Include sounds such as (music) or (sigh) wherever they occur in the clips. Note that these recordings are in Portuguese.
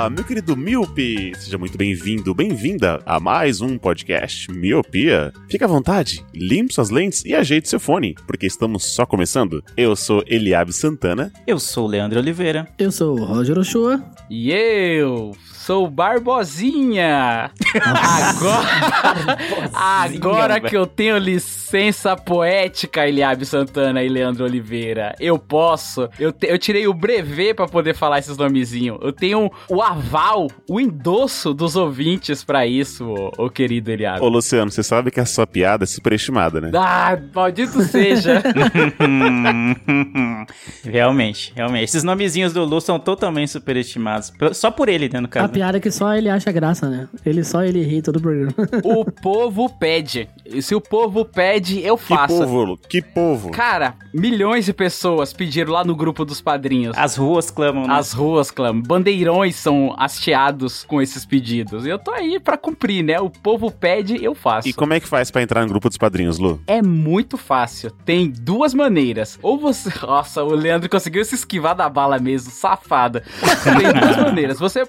Olá, meu querido Miope! Seja muito bem-vindo, bem-vinda a mais um podcast Miopia. Fique à vontade, limpe suas lentes e ajeite seu fone, porque estamos só começando. Eu sou Eliabe Santana. Eu sou o Leandro Oliveira. Eu sou o Roger Ochoa. E eu sou o Barbosinha. Agora, agora velho. que eu tenho licença poética, Eliabe Santana e Leandro Oliveira, eu posso. Eu, te- eu tirei o brevet pra poder falar esses nomezinhos. Eu tenho o aval, o endosso dos ouvintes pra isso, ô, ô querido Eliabe. Ô, Luciano, você sabe que a sua piada é superestimada, né? Ah, maldito seja. (laughs) realmente, realmente. Esses nomezinhos do Lu são totalmente superestimados. Só por ele, né, no caso. Piada que só ele acha graça, né? Ele só ele ri todo o programa. o (laughs) povo pede. E se o povo pede, eu Que faço. povo, Lu, que povo! Cara, milhões de pessoas pediram lá no grupo dos padrinhos. As ruas clamam, né? As ruas clamam. Bandeirões são hasteados com esses pedidos. Eu tô aí pra cumprir, né? O povo pede, eu faço. E como é que faz pra entrar no grupo dos padrinhos, Lu? É muito fácil. Tem duas maneiras. Ou você. (laughs) Nossa, o Leandro conseguiu se esquivar da bala mesmo, safada. Tem duas maneiras. Você,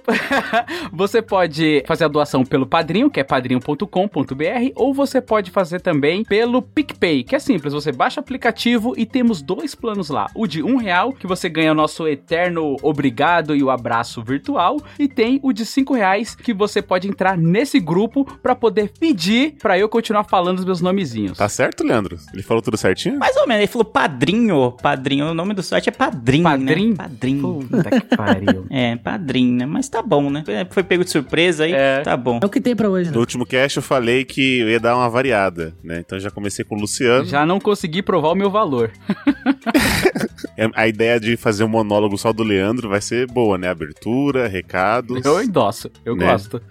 (laughs) você pode fazer a doação pelo padrinho, que é padrinho.com.br, ou você pode fazer também pelo PicPay, que é simples. Você baixa o aplicativo e temos dois planos lá. O de um real, que você ganha o nosso eterno obrigado e o abraço virtual. E tem o de cinco reais, que você pode entrar nesse grupo pra poder pedir pra eu continuar falando os meus nomezinhos. Tá certo, Leandro? Ele falou tudo certinho? Mais ou menos, ele falou padrinho. Padrinho, o nome do site é padrinho, Padrinho? né? Padrinho. Puta que pariu. (laughs) É, padrinho, né? Mas tá bom, né? É, Foi pego de surpresa aí, É. tá bom. É o que tem pra hoje, né? No último cast eu falei que eu ia dar uma variada, né? Então já comecei com o Luciano. Já não consegui provar o meu valor. (laughs) É, A ideia de fazer um monólogo só do Leandro vai ser boa, né? Abertura, recados. Eu endosso, eu Né? gosto.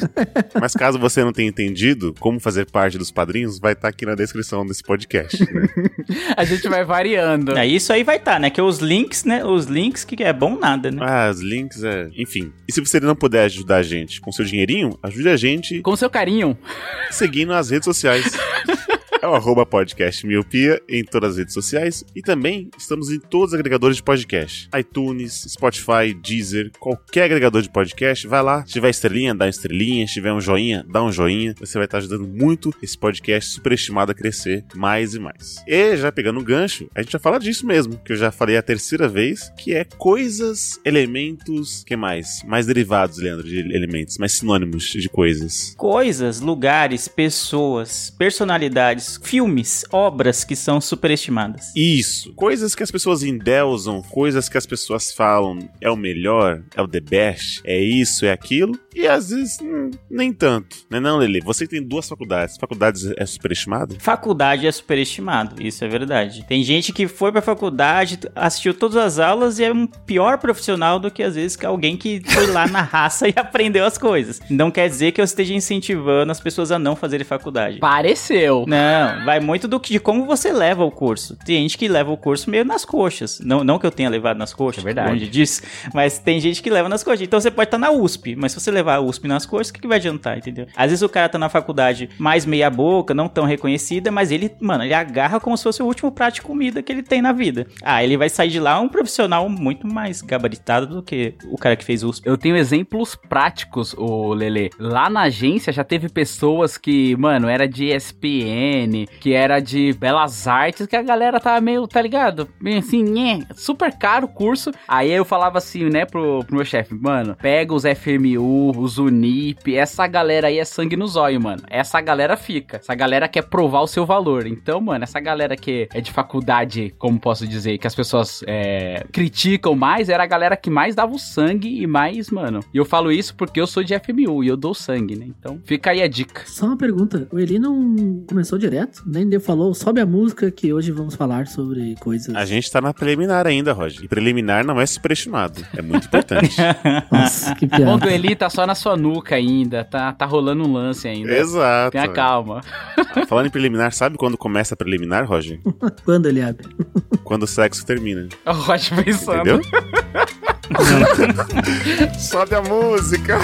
(laughs) Mas caso você não tenha entendido como fazer parte dos padrinhos, vai estar aqui na descrição desse podcast. né? (laughs) A gente vai variando. É, isso aí vai estar, né? Que os links, né? Os links que é bom nada, né? ah, os links é. Enfim. E se você não puder ajudar a gente com seu dinheirinho, ajude a gente Com seu carinho. seguindo as redes sociais. (laughs) É o arroba podcast miopia em todas as redes sociais e também estamos em todos os agregadores de podcast. iTunes, Spotify, Deezer, qualquer agregador de podcast, vai lá. Se tiver estrelinha, dá uma estrelinha. Se tiver um joinha, dá um joinha. Você vai estar ajudando muito esse podcast superestimado a crescer mais e mais. E já pegando o gancho, a gente já fala disso mesmo, que eu já falei a terceira vez, que é coisas, elementos, que mais? Mais derivados, Leandro, de elementos, mais sinônimos de coisas. Coisas, lugares, pessoas, personalidades, filmes, obras que são superestimadas. Isso. Coisas que as pessoas endeusam, coisas que as pessoas falam é o melhor, é o the best, é isso, é aquilo. E às vezes hum, nem tanto. Né não, Lele? Você que tem duas faculdades. Faculdades é superestimado? Faculdade é superestimado, isso é verdade. Tem gente que foi pra faculdade, assistiu todas as aulas e é um pior profissional do que às vezes que alguém que foi lá na raça (laughs) e aprendeu as coisas. Não quer dizer que eu esteja incentivando as pessoas a não fazerem faculdade. Pareceu. Não, vai muito do que de como você leva o curso. Tem gente que leva o curso meio nas coxas. Não, não que eu tenha levado nas coxas, É verdade. longe disso, mas tem gente que leva nas coxas. Então você pode estar na USP, mas se você levar a USP nas coxas, o que, que vai adiantar, entendeu? Às vezes o cara tá na faculdade mais meia boca, não tão reconhecida, mas ele, mano, ele agarra como se fosse o último prato de comida que ele tem na vida. Ah, ele vai sair de lá um profissional muito mais gabaritado do que o cara que fez USP. Eu tenho exemplos práticos, o Lele. Lá na agência já teve pessoas que, mano, era de ESPN, que era de Belas Artes, que a galera tava meio, tá ligado? Bem assim, nhé, super caro o curso. Aí eu falava assim, né, pro, pro meu chefe, mano, pega os FMU, os Unip, essa galera aí é sangue no zóio, mano. Essa galera fica. Essa galera quer provar o seu valor. Então, mano, essa galera que é de faculdade, como posso dizer, que as pessoas é, criticam mais, era a galera que mais dava o sangue e mais, mano. E eu falo isso porque eu sou de FMU e eu dou sangue, né? Então, fica aí a dica. Só uma pergunta. O Eli não começou direto? Nem deu falou, sobe a música que hoje vamos falar sobre coisas. A gente tá na preliminar ainda, Roger. E preliminar não é superestimado. É muito importante. (laughs) Nossa, que Quando o piada. Eli tá só na sua nuca ainda, tá, tá rolando um lance ainda. Exato. Tenha calma. Falando em preliminar, sabe quando começa a preliminar, Roger? (laughs) Quando ele abre? (laughs) Quando o sexo termina. O Roger pensando. Entendeu? (laughs) Sobe a música.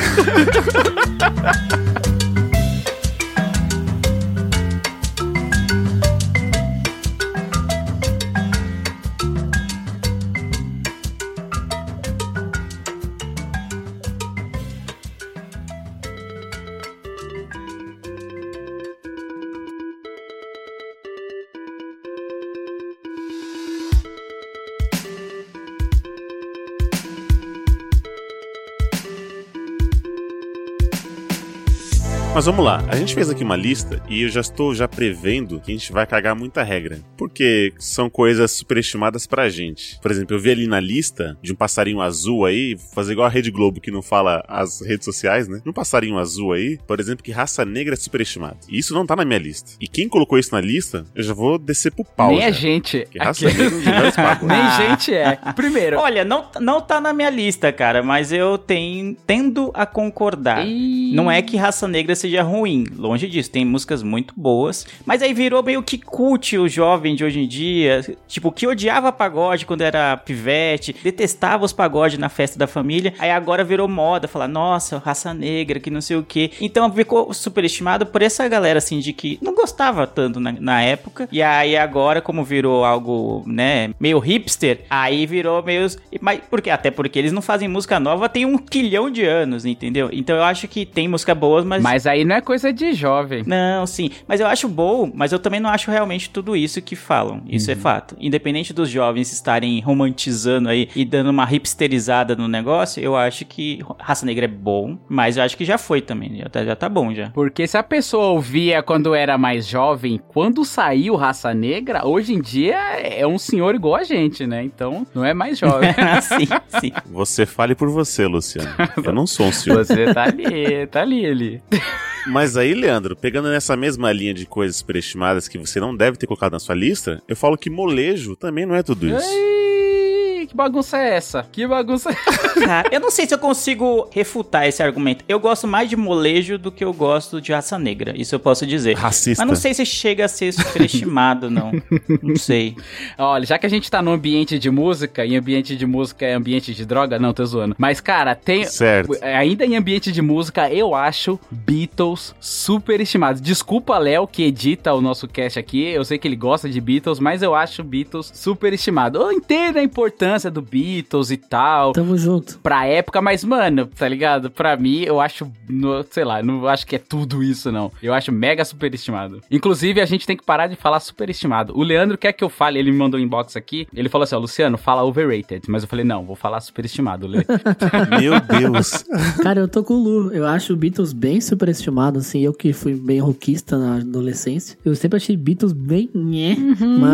Mas vamos lá, a gente fez aqui uma lista e eu já estou já prevendo que a gente vai cagar muita regra. Porque são coisas superestimadas pra gente. Por exemplo, eu vi ali na lista de um passarinho azul aí, fazer igual a Rede Globo que não fala as redes sociais, né? Um passarinho azul aí, por exemplo, que raça negra é superestimada. E isso não tá na minha lista. E quem colocou isso na lista, eu já vou descer pro pau. Nem já. a gente. Porque raça Aqui- negra não. (laughs) Nem gente é. Primeiro. Olha, não, não tá na minha lista, cara, mas eu tenho, tendo a concordar. Ih. Não é que Raça Negra seja ruim, longe disso, tem músicas muito boas, mas aí virou meio que cult o jovem de hoje em dia, tipo, que odiava pagode quando era pivete, detestava os pagodes na festa da família, aí agora virou moda, falar, nossa, Raça Negra, que não sei o que. Então ficou superestimado por essa galera, assim, de que não gostava tanto na, na época, e aí agora, como virou algo, né, meio hipster, aí virou meio... Mas, porque, até porque eles não fazem música nova tem um quilhão de anos, entendeu? Então eu acho que tem música boa, mas... Mas aí não é coisa de jovem. Não, sim. Mas eu acho bom, mas eu também não acho realmente tudo isso que falam. Isso é fato. Independente dos jovens estarem romantizando aí e dando uma hipsterizada no negócio, eu acho que Raça Negra é bom, mas eu acho que já foi também. Já tá, já tá bom já. Porque se a pessoa ouvia quando era mais jovem, quando saiu Raça Negra, hoje em dia é um senhor igual a gente, né? Então não é mais jovem. (laughs) sim, sim. Você fale por você, Luciano. Eu não sou um senhor. Você tá ali, tá ali, ali. Mas aí, Leandro, pegando nessa mesma linha de coisas superestimadas que você não deve ter colocado na sua lista, eu falo que molejo também não é tudo isso. Ei, que bagunça é essa? Que bagunça é essa? Cara, (laughs) eu não sei se eu consigo refutar esse argumento. Eu gosto mais de molejo do que eu gosto de raça negra. Isso eu posso dizer. Racista. Mas não sei se chega a ser superestimado, não. Não sei. (laughs) Olha, já que a gente tá no ambiente de música, e ambiente de música é ambiente de droga, não, tô zoando. Mas, cara, tem. Certo. Ainda em ambiente de música, eu acho Beatles super estimados. Desculpa, Léo, que edita o nosso cast aqui. Eu sei que ele gosta de Beatles, mas eu acho Beatles super estimado. Eu entendo a importância do Beatles e tal. Tamo junto. Pra época, mas, mano, tá ligado? Pra mim, eu acho, no- sei lá, não acho que é tudo isso, não. Eu acho mega superestimado. Inclusive, a gente tem que parar de falar superestimado. O Leandro quer que eu fale, ele me mandou um inbox aqui, ele falou assim, ó, Luciano, fala overrated. Mas eu falei, não, vou falar superestimado, Lê. (laughs) Meu Deus. Cara, eu tô com o Lu. Eu acho o Beatles bem superestimado, assim. Eu que fui bem rockista na adolescência. Eu sempre achei Beatles bem nhé.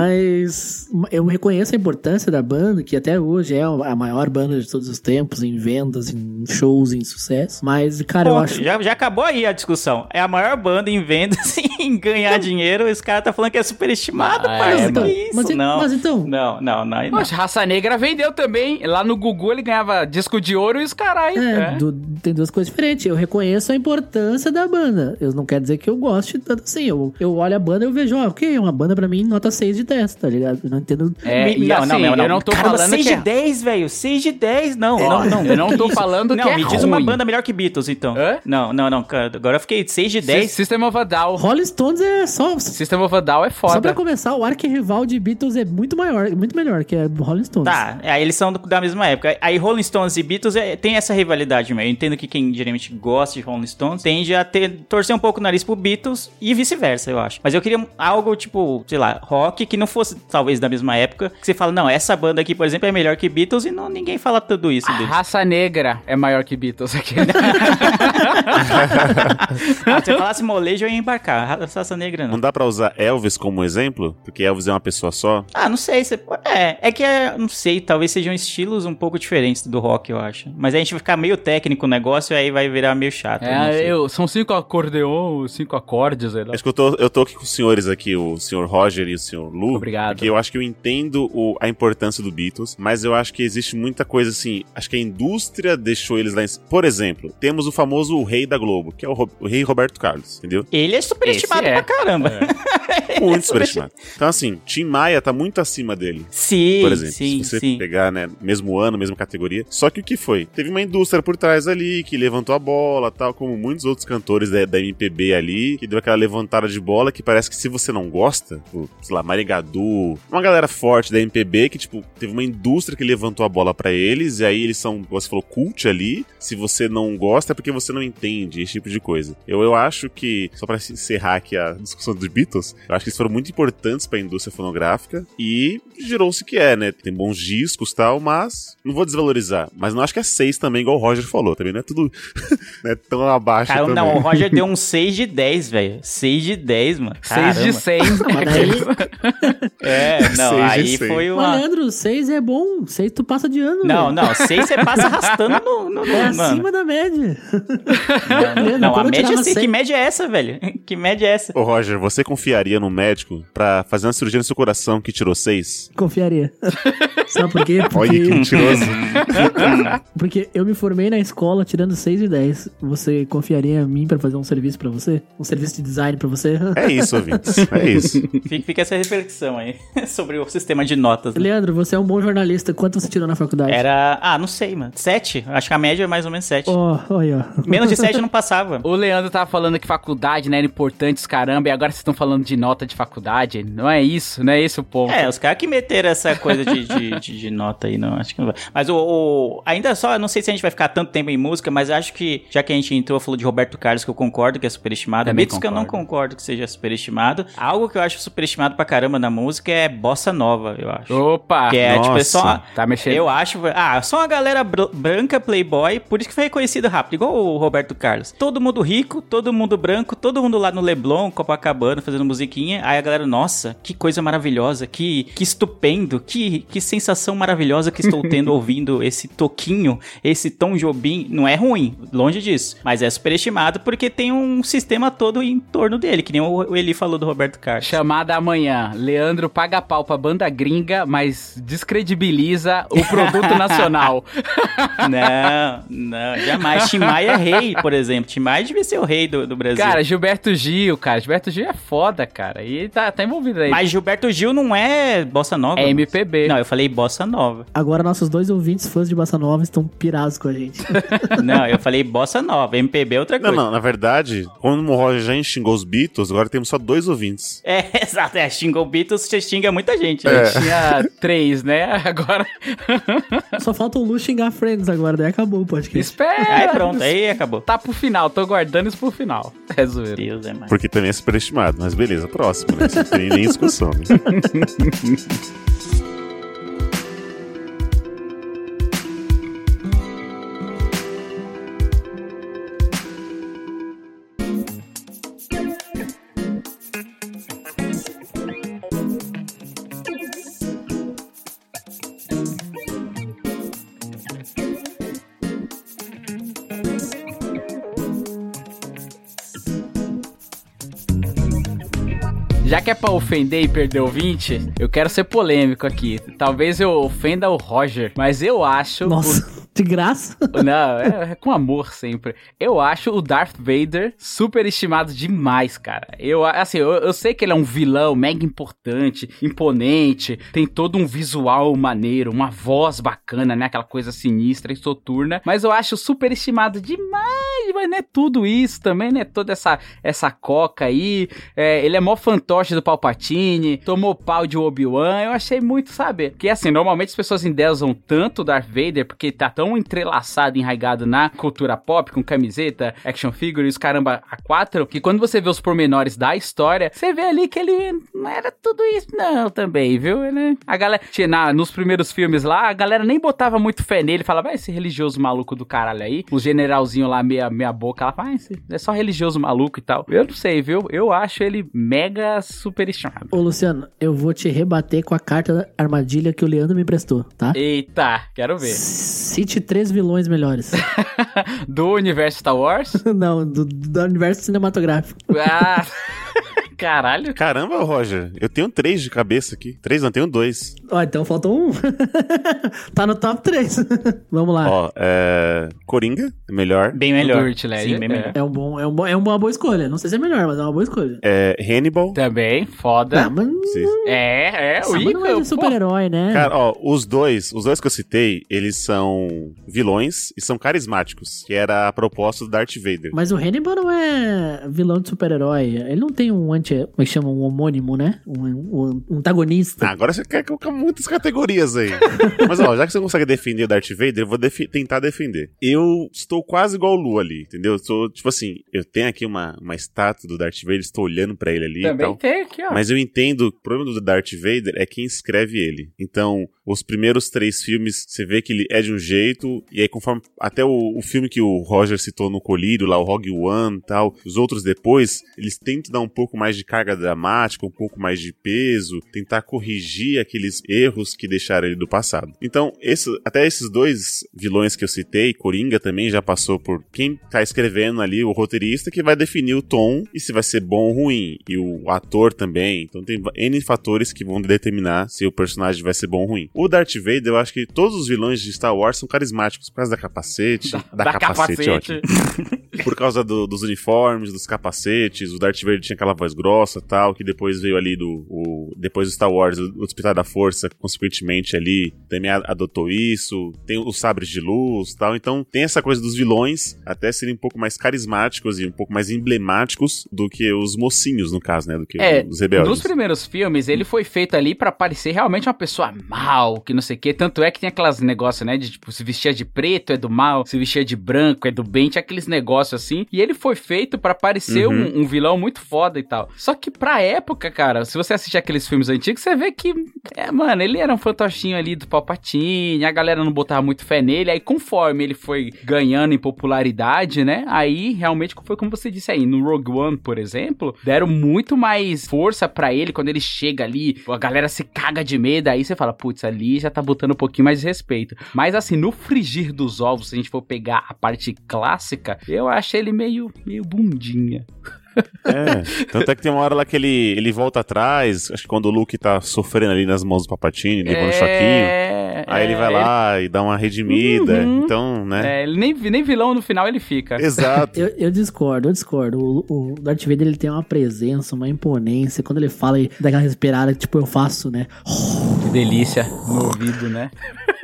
Mas eu reconheço a importância da banda, que até hoje é a maior banda de todos os tempos, em vendas, em shows, em sucesso. Mas, cara, eu acho. já, já acabou aí a discussão. É a maior banda em vendas (laughs) e em ganhar dinheiro. Esse cara tá falando que é superestimado, Ah, parça. é, que isso? Mas, não. mas então. Não, não, não. não. Poxa, Raça Negra vendeu também. Lá no Gugu ele ganhava disco de ouro e os carai. É, É. du- tem duas coisas diferentes. Eu reconheço a importância da banda. Eu não quer dizer que eu goste tanto assim. Eu, eu olho a banda e eu vejo, ó, ok, é uma banda pra mim nota 6 de 10, tá ligado? Eu não entendo. É, Me- e não, assim, não, não, não. eu não tô Caramba, falando 6 que de é... 10, velho. 6 de 10, não. Ó, não, não. eu não que tô falando não, que é me diz uma ruim. banda melhor que Beatles, então. Hã? Não, não, não. cara, Agora eu fiquei 6 de 10. System of a Down. Rolling Stones é só. System of a Down é Só pra foda. começar, o arquirrival de Beatles é muito maior, muito melhor que a Rolling Stones. Tá, é, aí eles são da mesma época. Aí Rolling Stones e Beatles é, tem essa rivalidade mesmo. Eu entendo que quem geralmente gosta de Rolling Stones tende a ter, torcer um pouco o nariz pro Beatles e vice-versa, eu acho. Mas eu queria algo tipo, sei lá, rock que não fosse talvez da mesma época. Que você fala, não, essa banda aqui, por exemplo, é melhor que Beatles e não, ninguém fala tudo isso A deles. raça negra é maior que Beatles aqui. (laughs) ah, se eu falasse molejo, eu ia embarcar. Ra- Raça Negra não. Não dá pra usar Elvis como exemplo? Porque Elvis é uma pessoa só? Ah, não sei. Você... É, é que é, não sei, talvez sejam estilos um pouco diferentes do rock, eu acho. Mas a gente vai ficar meio técnico o negócio e aí vai virar meio chato. É, eu, são cinco acordeon, cinco acordes. sei lá. Acho que eu tô, eu tô aqui com os senhores aqui, o senhor Roger e o senhor Lu. Obrigado. Porque eu acho que eu entendo o- a importância do Beatles, mas eu acho que existe muita coisa assim. Acho que a indústria deixou eles lá em. Por exemplo, temos o famoso rei da Globo, que é o, Ro- o rei Roberto Carlos, entendeu? Ele é superestimado é. pra caramba. (laughs) (laughs) Muito superestimado. Então, assim, Tim Maia tá muito acima dele. Sim, Por exemplo, sim, se você sim. pegar, né, mesmo ano, mesma categoria. Só que o que foi? Teve uma indústria por trás ali que levantou a bola, tal, como muitos outros cantores da, da MPB ali, que deu aquela levantada de bola que parece que se você não gosta, tipo, sei lá, Marigadu, uma galera forte da MPB que, tipo, teve uma indústria que levantou a bola pra eles, e aí eles são, como você falou, cult ali. Se você não gosta é porque você não entende, esse tipo de coisa. Eu, eu acho que, só pra encerrar aqui a discussão dos Beatles, eu acho que eles foram muito importantes pra indústria fonográfica e gerou-se que é, né? Tem bons discos e tal, mas não vou desvalorizar. Mas não acho que é 6 também, igual o Roger falou. Também não é tudo (laughs) não é tão abaixo Cara, também. não, o Roger deu um 6 de 10, velho. 6 de 10, mano. 6 de Caramba. 100. (laughs) Mas daí, (laughs) É, não, aí foi Ô, uma... Leandro, 6 é bom. 6 tu passa de ano. Não, não, 6 você passa arrastando no... no, no É mano. acima da média. Não, Leandro, não, a média é tirava assim. seis- Que média é essa, velho? Que média é essa? Ô, Roger, você confiaria no médico pra fazer uma cirurgia no seu coração que tirou 6? Confiaria. (laughs) Sabe por quê? Olha que Porque, mentiroso. (laughs) porque eu me formei na escola tirando 6 e 10. Você confiaria em mim pra fazer um serviço pra você? Um serviço de design pra você? é isso, ouvintes. É (laughs) isso. Fica, essa reflexão aí sobre o sistema de notas. né? Leandro, você é um bom jornalista. Quanto você tirou na faculdade? Era... Ah, não sei, mano. 7? Acho que a média é mais ou menos 7. Ó, olha. Menos de 7 eu não passava. O Leandro tava falando que faculdade, né, era importante os caramba, e agora vocês estão falando de nota de faculdade. Não é isso, não é esse o ponto. É, os caras que meteram essa coisa de, de, de- de nota aí, não, acho que não vai. Mas o, o- Ainda só, não sei se a gente vai ficar tanto tempo em música, mas acho que, já que a gente entrou, falou de Roberto Carlos, que eu concordo que é superestimado. Também Beatles que eu não concordo. concordo que seja superestimado. Algo que eu acho superestimado pra caramba na música é bossa nova, eu acho. Opa! Que é, tipo, é só. nossa, tá mexendo. Eu acho. Ah, só uma galera br- branca, playboy, por isso que foi reconhecido rápido, igual o Roberto Carlos. Todo mundo rico, todo mundo branco, todo mundo lá no Leblon, Copacabana, fazendo musiquinha. Aí a galera, nossa, que coisa maravilhosa, que, que estupendo, que, que sensação maravilhosa que estou tendo (laughs) ouvindo esse toquinho, esse Tom Jobim. Não é ruim, longe disso. Mas é superestimado porque tem um sistema todo em torno dele, que nem o Eli falou do Roberto Carlos. Chamada amanhã. Leandro paga pau pra banda gringa, mas descredibiliza o produto (laughs) nacional. Não, não, jamais. Tim Maia é rei, por exemplo. Tim Maia devia ser o rei do, do Brasil. Cara, Gilberto Gil, cara. Gilberto Gil é foda, cara. E tá, tá envolvido aí. mas Gilberto Gil não é bossa nova. é. MPB. Não, eu falei bossa nova. Agora nossos dois ouvintes fãs de Bossa Nova estão pirados com a gente. (laughs) Não, eu falei bossa nova. MPB é outra Não, coisa. não, na verdade, quando o Roger já xingou os Beatles, agora temos só dois ouvintes. É, (laughs) exato. É, xingou Beatles, você xinga muita gente. É. né? Tinha três, né? (laughs) Agora. Só falta o Lu xingar Friends agora, daí acabou o podcast. Espera! Aí pronto, aí acabou. Tá pro final, tô guardando isso pro final. É zoeira. Deus é mais. Porque também é superestimado. Mas beleza, próximo, né? Não tem nem discussão. Né? (laughs) Já que é pra ofender e perder ouvinte, eu quero ser polêmico aqui. Talvez eu ofenda o Roger, mas eu acho. Nossa, (laughs) de graça. o- Não, é, é com amor sempre. Eu acho o Darth Vader superestimado demais, cara. Eu, assim, eu, eu sei que ele é um vilão mega importante, imponente, tem todo um visual maneiro, uma voz bacana, né? Aquela coisa sinistra e soturna. Mas eu acho superestimado demais, mas não é tudo isso também, né? Toda essa, essa coca aí. É, ele é mó fantoche do Palpatine, tomou pau de Obi-Wan. Eu achei muito, sabe? Que assim, normalmente as pessoas endeusam tanto Darth Vader porque tá tão entrelaçado, enraigado na cultura pop, com camiseta, action figure os caramba a quatro, que quando você vê os pormenores da história, você vê ali que ele não era tudo isso, não, também, viu? Ele, a galera, tinha na, nos primeiros filmes lá, a galera nem botava muito fé nele, falava, vai esse religioso maluco do caralho aí, o generalzinho lá, meia, meia boca, ela fala, ah, é só religioso maluco e tal. Eu não sei, viu? Eu acho ele mega superestimado. Ô, Luciano, eu vou te rebater com a carta da armadilha que o Leandro me emprestou, tá? Eita, quero ver. Cite três vilões melhores. (laughs) Do universo Star Wars? (laughs) Não, do, do universo cinematográfico. Ah, (laughs) Caralho. Caramba, Roger, eu tenho três de cabeça aqui. Três, não, tenho dois. Ó, então faltou um. (laughs) tá no top 3. (laughs) Vamos lá. Ó, é. Coringa, melhor. Bem melhor. Sim, bem é. melhor. É, um bom, é, um bom, é uma boa escolha. Não sei se é melhor, mas é uma boa escolha. É. Hannibal. Também, foda. Ah, mas, Sim. É, é, o não é de super-herói, né? Cara, ó, os dois, os dois que eu citei, eles são vilões e são carismáticos, que era a proposta do Darth Vader. Mas o Hannibal não é vilão de super-herói. Ele não tem um anti. Como é que chama? Um homônimo, né? Um, um- um antagonista. Ah, agora você quer colocar muitas categorias aí. (laughs) Mas ó, já que você consegue defender o Darth Vader, eu vou defi- tentar defender. Eu estou quase igual o Lu ali, entendeu? Eu sou, tipo assim, eu tenho aqui uma, uma estátua do Darth Vader, estou olhando pra ele ali Também tem aqui, ó. Mas eu entendo, o problema do Darth Vader é quem escreve ele. Então, os primeiros três filmes, você vê que ele é de um jeito, e aí conforme, até o, o filme que o Roger citou no Colírio, lá o Rogue One e tal, os outros depois, eles tentam dar um pouco mais de carga dramática, um pouco mais de peso, tentar corrigir aqueles erros que deixaram ele do passado. Então, esse, até esses dois vilões que eu citei, Coringa também já passou por quem tá escrevendo ali, o roteirista, que vai definir o tom e se vai ser bom ou ruim. E o ator também. Então tem N fatores que vão determinar se o personagem vai ser bom ou ruim. O Darth Vader, eu acho que todos os vilões de Star Wars são carismáticos por causa da capacete. Da, capacete, ótimo. (laughs) Por causa do- dos uniformes, dos capacetes. O Darth Vader tinha aquela voz grossa tal, que depois veio ali do. O, depois do Star Wars, o, Despertar da Força, consequentemente ali, também adotou isso. Tem os sabres de luz e tal. Então tem essa coisa dos vilões até serem um pouco mais carismáticos e um pouco mais emblemáticos do que os mocinhos, no caso, né? Do que É, os rebeldes. Nos primeiros filmes, ele foi feito ali pra parecer realmente uma pessoa mal, que não sei o quê. Tanto é que tem aquelas negócios, né? De tipo, se vestia de preto é do mal, se vestia de branco é do bem, tinha aqueles negócios assim. E ele foi feito pra parecer Uhum. um, um vilão muito foda e tal. Só que pra época, cara, se você assistir aqueles filmes antigos, você vê que, é, mano, ele era um fantochinho ali do Palpatine, a galera não botava muito fé nele. Aí conforme ele foi ganhando em popularidade, né? Aí realmente foi como você disse aí, no Rogue One, por exemplo, deram muito mais força pra ele quando ele chega ali, a galera se caga de medo, aí você fala, putz, ali já tá botando um pouquinho mais de respeito. Mas assim, no frigir dos ovos, se a gente for pegar a parte clássica, eu achei ele meio, meio bundinha. É, tanto é que tem uma hora lá que ele, ele volta atrás, acho que quando o Luke tá sofrendo ali nas mãos do Papatini, levando um choquinho. É, Aí ele é, vai lá e dá uma redimida. Uhum. Então, né? É, ele nem, nem vilão no final ele fica. Exato. Eu, eu discordo, eu discordo. O, o Darth Vader ele tem uma presença, uma imponência. Quando ele fala e dá aquela respirada, tipo, eu faço, né? Que delícia no ouvido, né?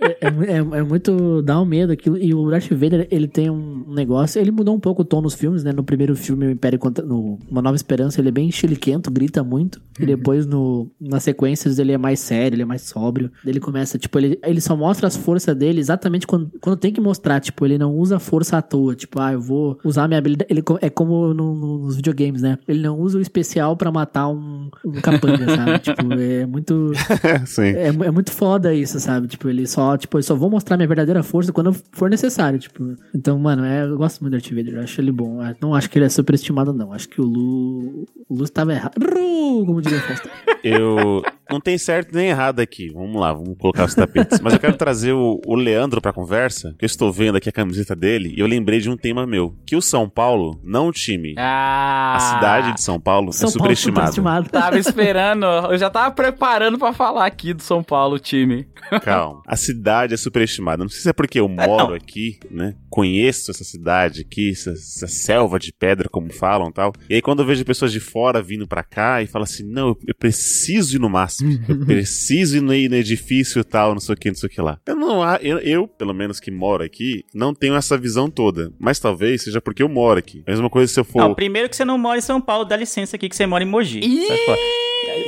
É, é é- é muito. dá um medo aquilo. E o Darth Vader, ele tem um negócio. Ele mudou um pouco o tom nos filmes, né? No primeiro filme, o Império contra. No Uma Nova Esperança, ele é bem chiliquento, grita muito. E depois, no, nas sequências, ele é mais sério, ele é mais sóbrio. Ele começa, tipo, ele, ele só mostra as forças dele exatamente quando, quando tem que mostrar. Tipo, ele não usa força à toa. Tipo, ah, eu vou usar minha habilidade. Ele, é como no- no- nos videogames, né? Ele não usa o especial pra matar um, um capanga, (laughs) sabe? Tipo, é muito. (laughs) É, é muito foda isso, sabe? Tipo, ele só, tipo, eu só vou mostrar minha verdadeira força quando for necessário, tipo. Então, mano, é, eu gosto muito do Darth Vader, eu acho ele bom. Eu não acho que ele é superestimado, não. Acho que o Lu. O Lu estava errado. Como diria o Fausto. Eu. Não tem certo nem errado aqui. Vamos lá, vamos colocar os tapetes. Mas eu quero trazer o, o Leandro pra conversa, que eu estou vendo aqui a camiseta dele, e eu lembrei de um tema meu. Que o São Paulo, não o time, Ah, a cidade de São Paulo São é Paulo superestimada. superestimado. Tava esperando, eu já tava preparando pra falar aqui do São Paulo, time. Calma. A cidade é superestimada. Não sei se é porque eu moro aqui, né? Conheço essa cidade aqui, essa, essa selva de pedra, como falam e tal. E aí, quando eu vejo pessoas de fora vindo pra cá e falam assim: não, eu, eu preciso ir no máximo. Eu (laughs) preciso ir no, edifício e tal, não sei o que, não sei o que lá. Eu não, eu, eu, pelo menos que moro aqui, não tenho essa visão toda. Mas talvez seja porque eu moro aqui. A mesma coisa se eu for. Não, primeiro que você não mora em São Paulo, dá licença aqui que você mora em Mogi.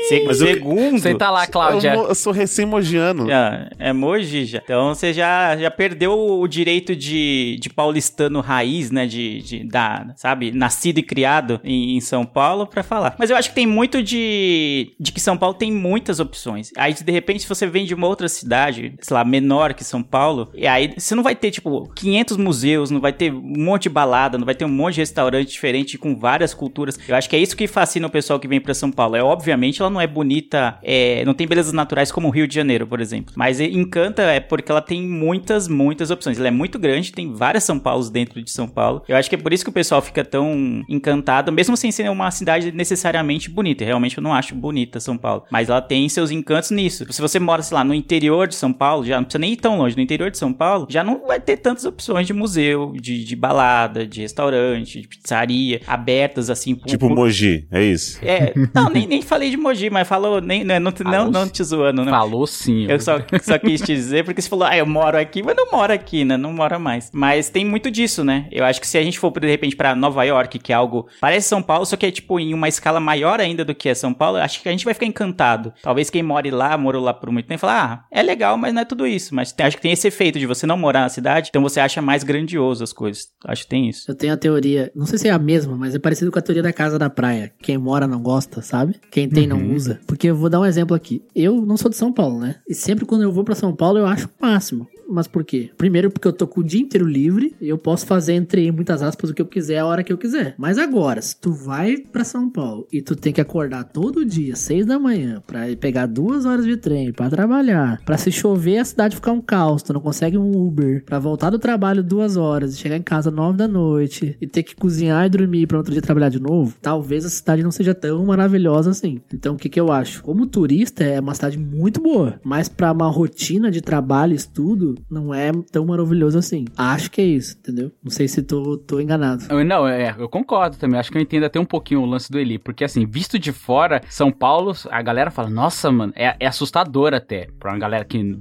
Se- Mas eu- segundo. Senta lá, eu, Cláudia. mo- eu sou recém-mogiano. Já, é Mogi já. Então você já, já perdeu o direito de, de paulistano raiz, né? De, de da, sabe, nascido e criado em, em São Paulo pra falar. Mas eu acho que tem muito de, de que São Paulo tem muitas opções. Aí, de repente, se você vem de uma outra cidade, sei lá, menor que São Paulo, e aí você não vai ter, tipo, 500 museus, não vai ter um monte de balada, não vai ter um monte de restaurante diferente com várias culturas. Eu acho que é isso que fascina o pessoal que vem pra São Paulo. É, obviamente, ela não é bonita, é, não tem belezas naturais como o Rio de Janeiro, por exemplo. Mas encanta é porque ela tem muitas, muitas opções. Ela é muito grande, tem várias São Paulos dentro de São Paulo. Eu acho que é por isso que o pessoal fica tão encantado, mesmo sem ser uma cidade necessariamente bonita. Realmente eu não acho bonita São Paulo. Mas ela tem seus encantos nisso. Se você mora, sei lá, no interior de São Paulo, já não precisa nem ir tão longe, no interior de São Paulo, já não vai ter tantas opções de museu, de, de balada, de restaurante, de pizzaria, abertas assim. por- Tipo por- Mogi, é isso. É, não, nem, nem falei de Mogi, mas falou, nem, não, não, não, Falou não sim. te zoando, né? Falou sim. Eu só, só quis te dizer, porque você falou, ah, eu moro aqui, mas não moro aqui, né? Não mora mais. Mas tem muito disso, né? Eu acho que se a gente for, de repente, pra Nova York, que é algo. Parece São Paulo, só que é, tipo, em uma escala maior ainda do que é São Paulo, acho que a gente vai ficar encantado. Talvez quem more lá, morou lá por muito tempo, fala, ah, é legal, mas não é tudo isso. Mas tem- acho que tem esse efeito de você não morar na cidade, então você acha mais grandioso as coisas. Acho que tem isso. Eu tenho a teoria, não sei se é a mesma, mas é parecido com a teoria da casa da praia. Quem mora não gosta, sabe? Quem tem não usa. Porque eu vou dar um exemplo aqui. Eu não sou de São Paulo, né? E sempre quando eu vou pra São Paulo eu acho o máximo. Mas por quê? Primeiro porque eu tô com o dia inteiro livre e eu posso fazer entre muitas aspas o que eu quiser a hora que eu quiser. Mas agora, se tu vai pra São Paulo e tu tem que acordar todo dia, seis da manhã, pra pegar duas horas de trem pra trabalhar, pra se chover a cidade ficar um caos, tu não consegue um Uber, pra voltar do trabalho duas horas e chegar em casa nove da noite e ter que cozinhar e dormir pra outro dia trabalhar de novo, talvez a cidade não seja tão maravilhosa assim. Então o que que eu acho? Como turista é uma cidade muito boa, mas pra uma rotina de trabalho e estudo não é tão maravilhoso assim. Acho que é isso, entendeu? Não sei se tô, tô enganado. Eu- Não, é, eu concordo também. Acho que eu entendo até um pouquinho o lance do Eli. Porque, assim, visto de fora, São Paulo, a galera fala, nossa, mano, é, é assustador até. Pra uma galera que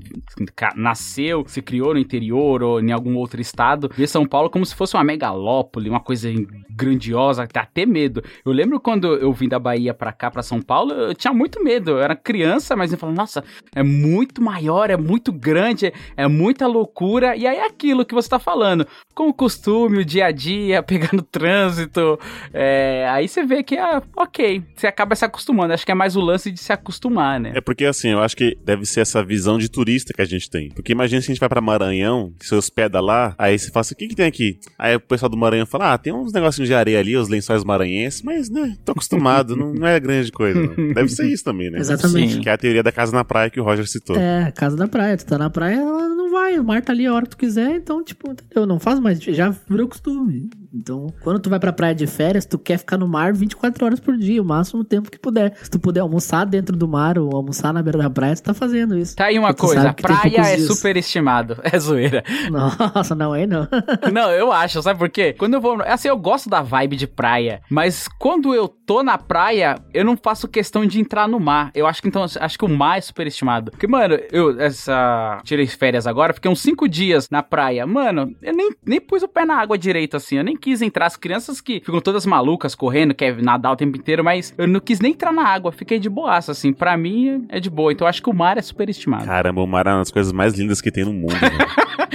nasceu, se criou no interior ou em algum outro estado, ver São Paulo como se fosse uma megalópole, uma coisa grandiosa, dá até medo. Eu lembro quando eu vim da Bahia pra cá, pra São Paulo, eu tinha muito medo. Eu era criança, mas eu falava, nossa, é muito maior, é muito grande, é, é muita loucura. E aí é aquilo que você tá falando, com o costume, o dia a dia, (laughs) pegar no trânsito. é, aí você vê que é ok, você acaba se acostumando. Acho que é mais o lance de se acostumar, né? É porque assim, eu acho que deve ser essa visão de turista que a gente tem. Porque imagina se a gente vai pra Maranhão, se hospeda lá, aí você fala assim: o que, que tem aqui? Aí o pessoal do Maranhão fala: ah, tem uns negocinhos de areia ali, os lençóis maranhenses, mas né, tô acostumado, não, não é grande coisa. não. (laughs) Deve ser isso também, né? Exatamente. Sim. Que é a teoria da casa na praia que o Roger citou. É, casa da praia. Tu tá na praia, ela não vai. O mar tá ali a hora que tu quiser, então, tipo, entendeu? Não faz mais. Já virou costume. Então, quando tu vai pra praia de férias, tu quer ficar no mar 24 horas por dia, o máximo tempo que puder. Se tu puder almoçar dentro do mar ou almoçar na beira da praia, tu tá fazendo isso. Tá aí uma coisa, praia é dias. superestimado. (laughs) É zoeira. Nossa, não é não. (laughs) Não, eu acho, sabe por quê? Quando eu vou. Assim, eu gosto da vibe de praia. Mas quando eu tô na praia, eu não faço questão de entrar no mar. Eu acho que então, acho que o mar é superestimado. Porque, mano, eu essa. Tirei férias agora, fiquei uns cinco dias na praia. Mano, eu nem, nem pus o pé na água direito, assim. Eu nem quis entrar. As crianças que ficam todas malucas, correndo, quer nadar o tempo inteiro, mas eu não quis nem entrar na água. Fiquei de boaça, assim. Pra mim é de boa. Então eu acho que o mar é superestimado. Caramba, o mar é uma das coisas mais lindas que tem no mundo. velho.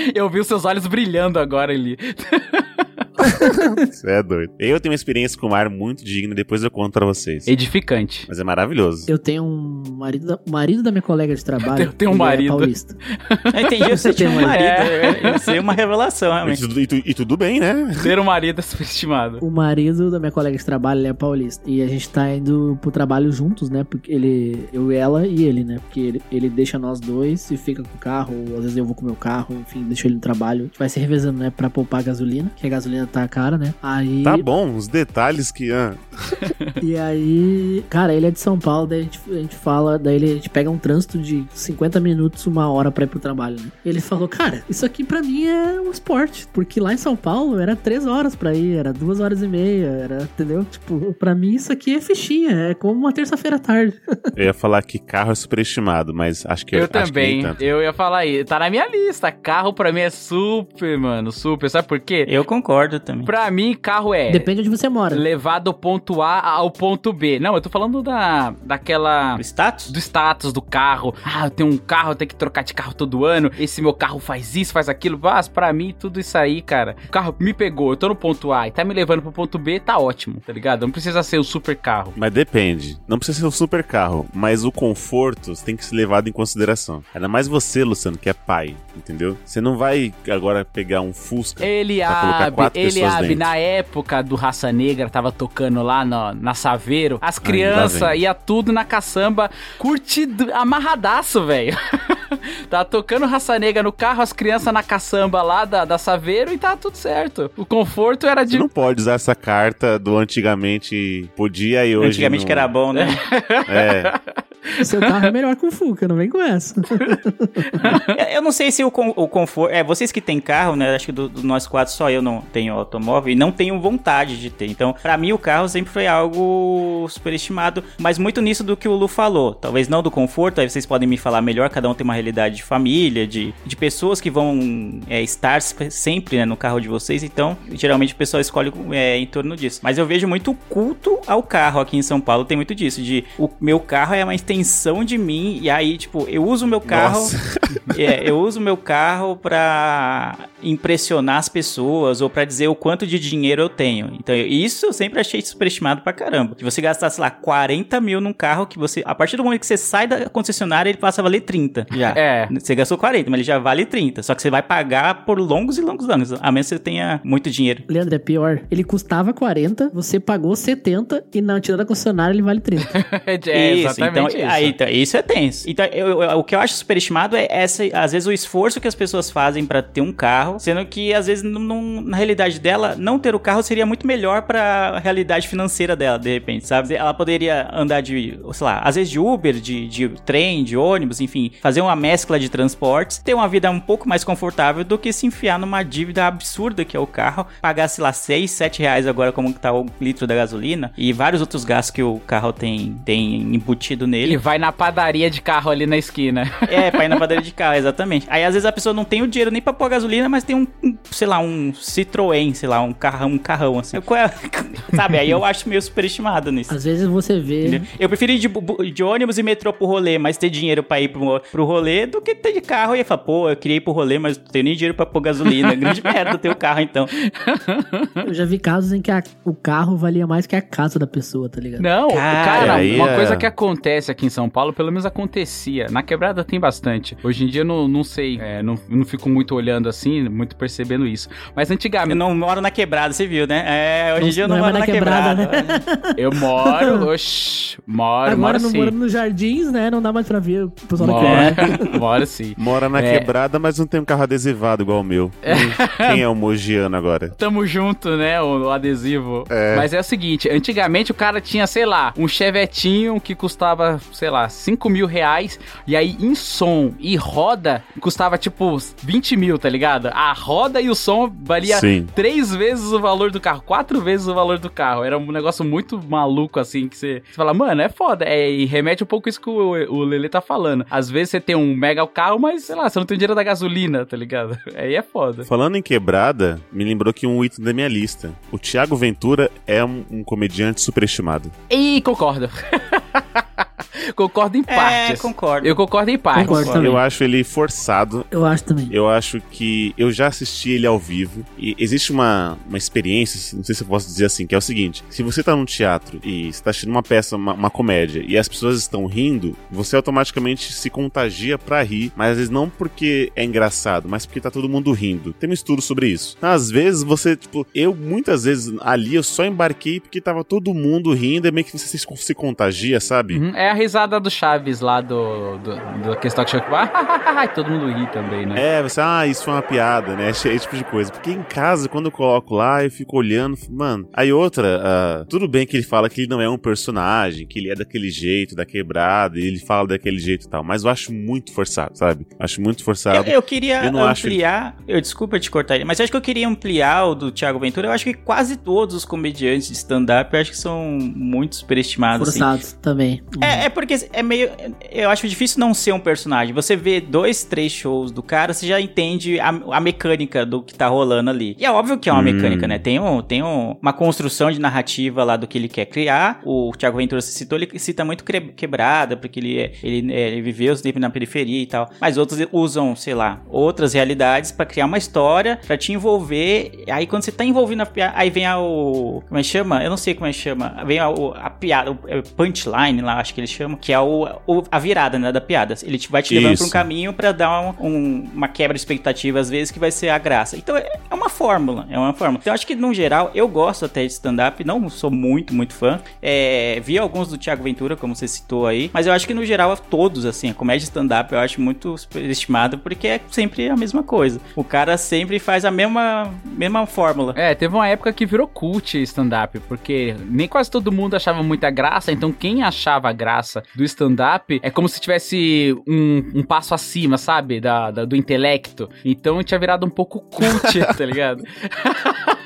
(laughs) Eu vi os seus olhos brilhando agora ali. (laughs) (laughs) Você é doido. Eu tenho uma experiência com o mar muito digna, depois eu conto pra vocês. Edificante. Mas é maravilhoso. Eu tenho um marido da, marido da minha colega de trabalho. Eu tenho um é marido. paulista. (laughs) Eu entendi, você tinha um marido. é. Isso é uma revelação, E realmente. tudo, e tu- e tudo bem, né? Ter um marido é superestimado. O marido da minha colega de trabalho, ele é paulista. E a gente tá indo pro trabalho juntos, né? Porque ele, eu, ela e ele, né? Porque ele, ele deixa nós dois e fica com o carro, ou às vezes eu vou com o meu carro, enfim, deixo ele no trabalho. A gente vai se revezando, né? Pra poupar gasolina, que a gasolina tá cara, né? Aí. Tá bom, os detalhes que. ah, (laughs) E aí, cara, ele é de São Paulo, daí a gente, a gente fala, daí ele, a gente pega um trânsito de 50 minutos, uma hora pra ir pro trabalho, né? Ele falou, cara, isso aqui pra mim é um esporte, porque lá em São Paulo era 3 horas pra ir, era 2 horas e meia, era, entendeu? Tipo, pra mim isso aqui é fichinha, é como uma terça-feira à tarde. (laughs) eu ia falar que carro é superestimado, mas acho que Eu acho que também. tanto. Eu ia falar aí. Tá na minha lista. Carro pra mim é super, mano. Super. Sabe por quê? Eu concordo também. Pra mim, carro é. Depende onde você mora. Levar do ponto A ao ponto B. Não, eu tô falando da. daquela. O status? Do status do carro. Ah, eu tenho um carro, eu tenho que trocar de carro todo ano. Esse meu carro faz isso, faz aquilo. Mas pra mim, tudo isso aí, cara. O carro me pegou, eu tô no ponto A e tá me levando pro ponto B, tá ótimo, tá ligado? Não precisa ser o super carro. Mas depende. Não precisa ser um super carro, mas o conforto tem que ser levado em consideração. Ainda mais você, Luciano, que é pai, entendeu? Você não vai agora pegar um Fusca Ele pra colocar abre, quatro ele pessoas Eliabe, dentro. na época do Raça Negra, tava tocando lá no- na Saveiro, as crianças vem. ia tudo na caçamba, curtido, amarradaço, velho. (laughs) Tava tocando Raça Negra no carro, as crianças na caçamba lá da, da Saveiro e tava tudo certo. O conforto era Você de. não pode usar essa carta do antigamente podia e hoje. Antigamente não. que era bom, né? (laughs) É. Seu carro é melhor o Fuca, não vem com essa. (laughs) Eu não sei se o, con- o conforto. É, vocês que têm carro, né? Acho que do, do nós quatro só eu não tenho automóvel e não tenho vontade de ter. Então, pra mim, o carro sempre foi algo superestimado. Mas muito nisso do que o Lu falou. Talvez não do conforto, aí vocês podem me falar melhor. Cada um tem uma realidade de família, de, de pessoas que vão é, estar se- sempre né, no carro de vocês. Então, geralmente o pessoal escolhe é, em torno disso. Mas eu vejo muito culto ao carro aqui em São Paulo. Tem muito disso. De o meu carro é uma extensão de mim. E aí, tipo, eu uso o meu carro. Nossa. (laughs) É, eu uso meu carro pra impressionar as pessoas ou pra dizer o quanto de dinheiro eu tenho. Então, isso eu sempre achei superestimado pra caramba. Que você gastasse lá 40 mil num carro que você. A partir do momento que você sai da concessionária, ele passa a valer 30. Já. É. Você gastou 40, mas ele já vale 30. Só que você vai pagar por longos e longos anos. A menos que você tenha muito dinheiro. Leandro, é pior. Ele custava 40, você pagou 70 e na tirada da concessionária ele vale 30. (laughs) é, isso, então, exatamente isso. Aí, então, isso é tenso. Então, eu- eu- o que eu acho superestimado é essa, às vezes, o esforço que as pessoas fazem pra ter um carro, sendo que, às vezes, não- não- na realidade dela, não ter o carro seria muito melhor pra realidade financeira dela, de repente, sabe? Ela poderia andar de, sei lá, às vezes de Uber, de, de trem, de ônibus, enfim, fazer uma mescla de transportes, ter uma vida um pouco mais confortável do que se enfiar numa dívida absurda que é o carro, pagar, sei lá, 6, 7 reais agora como que tá o litro da gasolina e vários outros gastos que o carro tem, tem embutido nele. Ele vai na padaria de carro ali na esquina. É, pra ir na padaria de carro, exatamente. Aí às vezes a pessoa não tem o dinheiro nem pra pôr gasolina, mas tem um, um, sei lá, um Citroën, sei lá, um carrão, um carrão assim. Qual é- (laughs) Sabe, aí eu acho meio superestimado nisso. Às vezes você vê. Eu prefiro ir de, de ônibus e metrô pro rolê, mas ter dinheiro pra ir pro, pro rolê do que ter de carro e falar, pô, eu queria ir pro rolê, mas não tenho nem dinheiro pra pôr gasolina. (laughs) Grande merda ter o carro então. Eu já vi casos em que a- o carro valia mais que a casa da pessoa, tá ligado? Não, Cara, cara, uma é- coisa que acontece aqui em São Paulo, pelo menos acontecia. Na quebrada tem bastante. Hoje em dia eu não, não sei, é, não, não fico muito olhando assim, muito percebendo isso. Mas Eu antigamente não moro na quebrada, você viu, né? É, hoje em dia eu não, Não é moro na na quebrada. quebrada, eu moro, (laughs) oxi, moro, Agora moro não sim. morando nos jardins, né? Não dá mais pra ver o pessoal da quebrada. Moro, (laughs) moro sim. Mora na É. quebrada, mas não tem um carro adesivado igual o meu. Quem é o mogiano agora? Tamo junto, né? O, o adesivo. É. Mas é o seguinte: antigamente o cara tinha, sei lá, um chevetinho que custava, sei lá, 5 mil reais. E aí em som e roda custava tipo 20 mil, tá ligado? A roda e o som valia Sim. três vezes o valor do carro, quatro vezes o valor do carro. Era um negócio muito maluco, assim, que você, você fala, mano, é foda. É, e remete um pouco isso que o, o Lele tá falando. Às vezes você tem um mega carro, mas, sei lá, você não tem dinheiro da gasolina, tá ligado? (laughs) Aí é foda. Falando em quebrada, me lembrou que um item da minha lista. O Thiago Ventura é um, um comediante superestimado. E concordo. (laughs) concordo em É, partes. concordo. Eu concordo em partes. Concordo também. Eu acho ele forçado. Eu acho também. Eu acho que eu já assisti ele ao vivo e existe uma, uma experiência, não sei se eu posso dizer assim, que é o seguinte: se você tá num teatro e você tá assistindo uma peça, uma, uma comédia, e as pessoas estão rindo, você automaticamente se contagia pra rir, mas às vezes não porque é engraçado, mas porque tá todo mundo rindo. Tem um estudo sobre isso. Às vezes você, tipo, eu muitas vezes ali eu só embarquei porque tava todo mundo rindo, é meio que você se, se contagia, sabe? Uhum, É a risada do Chaves lá do, do, do questão que chega ah, todo mundo ri também, né? É, você, ah, isso foi uma piada, né? (laughs) Esse tipo de coisa. Porque em casa, quando eu coloco lá, eu fico olhando, mano. Aí outra, ah, tudo bem que ele fala que ele não é um personagem, que ele é daquele jeito, da quebrada, e ele fala daquele jeito e tal. Mas eu acho muito forçado, sabe? Acho muito Eu, forçado. eu queria Eu não acho ampliar. Eu desculpa te cortar ele, mas eu acho que eu queria ampliar o do Thiago Ventura. Eu acho que quase todos os comediantes de stand-up eu acho que são muito superestimados. assim. Forçados também. É, é porque é meio. Eu acho difícil não ser um personagem. Você vê dois, três shows do cara, você já entende a, a mecânica do que tá rolando ali. E é óbvio que é uma Hum. mecânica, né? Tem, um, tem um- uma construção de narrativa lá do que ele quer criar. O Thiago Ventura se citou, ele cita muito quebrada, porque ele, ele, é, ele viveu sempre na periferia e tal. Mas outros usam, sei lá, outras realidades pra criar uma história, pra te envolver. Aí quando você tá envolvido na piada, aí vem a, o. Como é que chama? Eu não sei como é que chama. Vem a, a piada, o é, punchline lá, acho que eles chamam. Forma, que é o, o- a virada, né, da piada. Ele te vai te levando pra um caminho pra dar um- um- uma quebra de expectativa, às vezes, que vai ser a graça. Então é é uma fórmula, é uma fórmula. Então acho que, no geral, eu gosto até de stand-up, não sou muito, muito fã. É, vi alguns do Thiago Ventura, como você citou aí, mas eu acho que, no geral, todos, assim, a comédia stand-up eu acho muito superestimada, porque é sempre a mesma coisa. O cara sempre faz a mesma, mesma fórmula. É, teve uma época que virou cult stand-up, porque nem quase todo mundo achava muita graça, então quem achava graça do stand-up é como se tivesse um, um passo acima, sabe? Da, da- do intelecto. Então tinha virado um pouco cult, (laughs) tá ligado?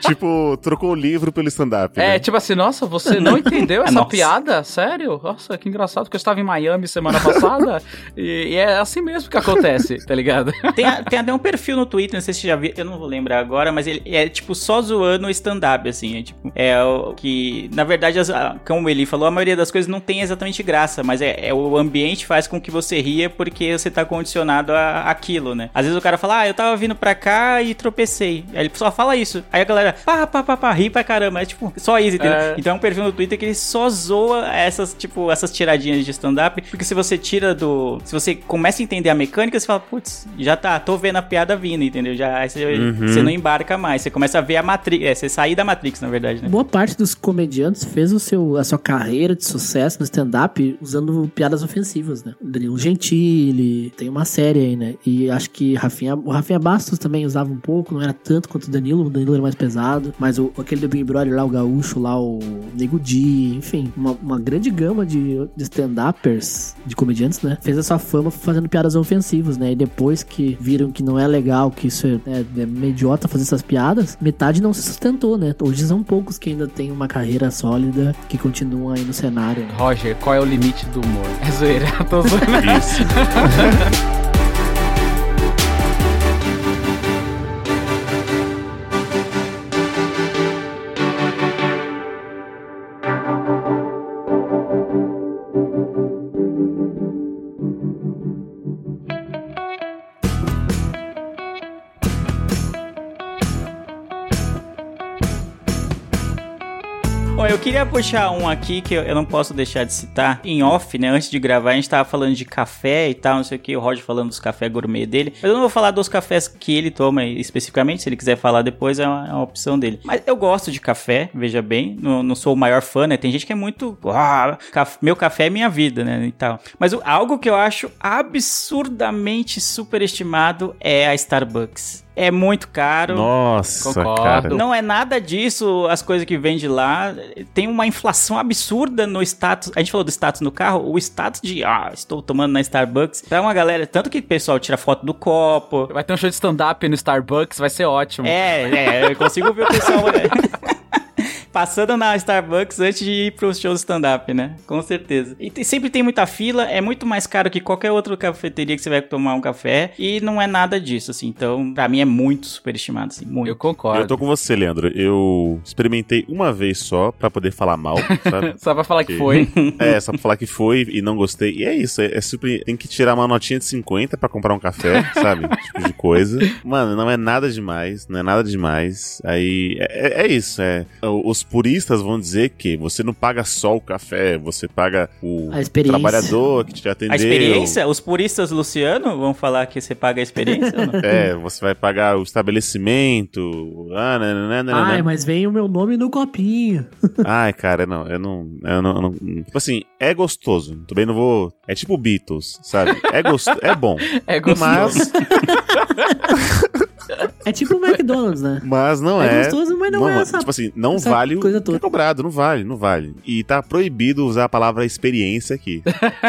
tipo, trocou o livro pelo stand-up. É, né? tipo assim, nossa, você não entendeu (laughs) essa Nossa. piada? Sério? Nossa, que engraçado, porque eu estava em Miami semana passada e, e é assim mesmo que acontece, tá ligado? (laughs) Tem, a- tem até um perfil no Twitter, não sei se você já viu, eu não vou lembrar agora, mas ele é tipo só zoando o stand-up, assim. É tipo, é o que, na verdade, as- como ele falou, a maioria das coisas não tem exatamente graça, mas é, é o ambiente faz com que você ria porque você tá condicionado a aquilo, né? Às vezes o cara fala, ah, eu tava vindo pra cá e tropecei. Aí ele só fala isso. Aí a galera, pá, pá, pá, pá, ri pra caramba. É tipo, só isso, entendeu? É. Então é um perfil no Twitter que ele só zoa essas, tipo, essas tiradinhas de stand-up, porque se você tira do. Se você começa a entender a mecânica, você fala, putz, já tá, tô vendo a piada vindo, entendeu? Já aí você, Uhum. você não embarca mais. Você começa a ver a Matrix. É, você sair da Matrix, na verdade, né? Boa parte dos comediantes fez o seu, a sua carreira de sucesso no stand-up usando piadas ofensivas, né? Danilo Gentili, tem uma série aí, né? E acho que Rafinha, o Rafinha Bastos também usava um pouco, não era tanto quanto o Danilo, o Danilo era mais pesado, mas o, aquele do Big Brother lá, o Gaúcho lá, o Nego Di, enfim, uma, uma grande gama de, de stand-uppers, de comediantes, né? Fez a sua fama fazendo piadas ofensivas, né? E depois que viram que não é legal, que isso é, é, é fazer essas piadas, metade não se sustentou, né? Hoje são poucos que ainda têm uma carreira sólida, que continuam aí no cenário. né? Roger, qual é o limite do humor? É zoeira, (laughs) tô zoando. Isso. (laughs) queria puxar um aqui que eu não posso deixar de citar. Em off, né? Antes de gravar, a gente tava falando de café e tal, não sei o que. O Roger falando dos cafés gourmet dele. Mas eu não vou falar dos cafés que ele toma especificamente. Se ele quiser falar depois, é uma, é uma opção dele. Mas eu gosto de café, veja bem. Não, não sou o maior fã, né? Tem gente que é muito. "Ah, meu café é minha vida, né? E tal. Mas algo que eu acho absurdamente superestimado é a Starbucks. É muito caro. Nossa, Concordo. cara. Não é nada disso, as coisas que vêm de lá. Tem uma inflação absurda no status. A gente falou do status no carro. O status de, ah, estou tomando na Starbucks. Pra uma galera. Tanto que o pessoal tira foto do copo. Vai ter um show de stand-up no Starbucks, vai ser ótimo. É, é, eu consigo ver o pessoal. (laughs) Passando na Starbucks antes de ir pro show stand-up, né? Com certeza. E tem- sempre tem muita fila, é muito mais caro que qualquer outra cafeteria que você vai tomar um café. E não é nada disso, assim. Então, pra mim é muito superestimado, assim. Muito. Eu concordo. Eu tô com você, Leandro. Eu experimentei uma vez só pra poder falar mal, sabe? (laughs) Só pra falar que Que- foi. (laughs) É, só pra falar que foi e não gostei. E é isso, é, é super. Tem que tirar uma notinha de 50 pra comprar um café, (laughs) sabe? Tipo de coisa. Mano, não é nada demais, não é nada demais. Aí é, é- é isso, é. Os puristas vão dizer que você não paga só o café, você paga o trabalhador que te atendeu. A experiência? Os puristas Luciano vão falar que você paga a experiência ou não? (laughs) É, você vai pagar o estabelecimento. Ah, nananana. Ai, mas vem o meu nome no copinho. (laughs) Ai, cara, não, eu não, eu não, eu não- Tipo assim, é gostoso. Também não vou. É tipo Beatles, sabe? É gostoso, é bom. (laughs) É gostoso. Mas, É tipo o McDonald's, né? mas não É é. gostoso, mas não é essa- Tipo assim, não essa vale o coisa que é toda. cobrado, não vale, não vale. E tá proibido usar a palavra experiência aqui.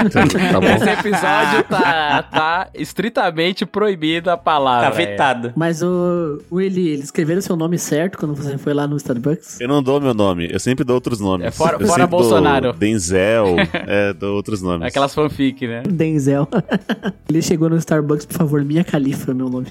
Então, (laughs) tá bom? Esse episódio tá, tá estritamente proibido a palavra. Tá vetado. Mas o, ele, eles escreveram seu nome certo quando você foi lá no Starbucks? Eu não dou meu nome, eu sempre dou outros nomes. É fora- Eu fora Bolsonaro. Denzel, (laughs) é, dou outros nomes. É. Aquelas fanfic, né? Denzel. (laughs) ele chegou no Starbucks, por favor, Minha Califa, meu nome.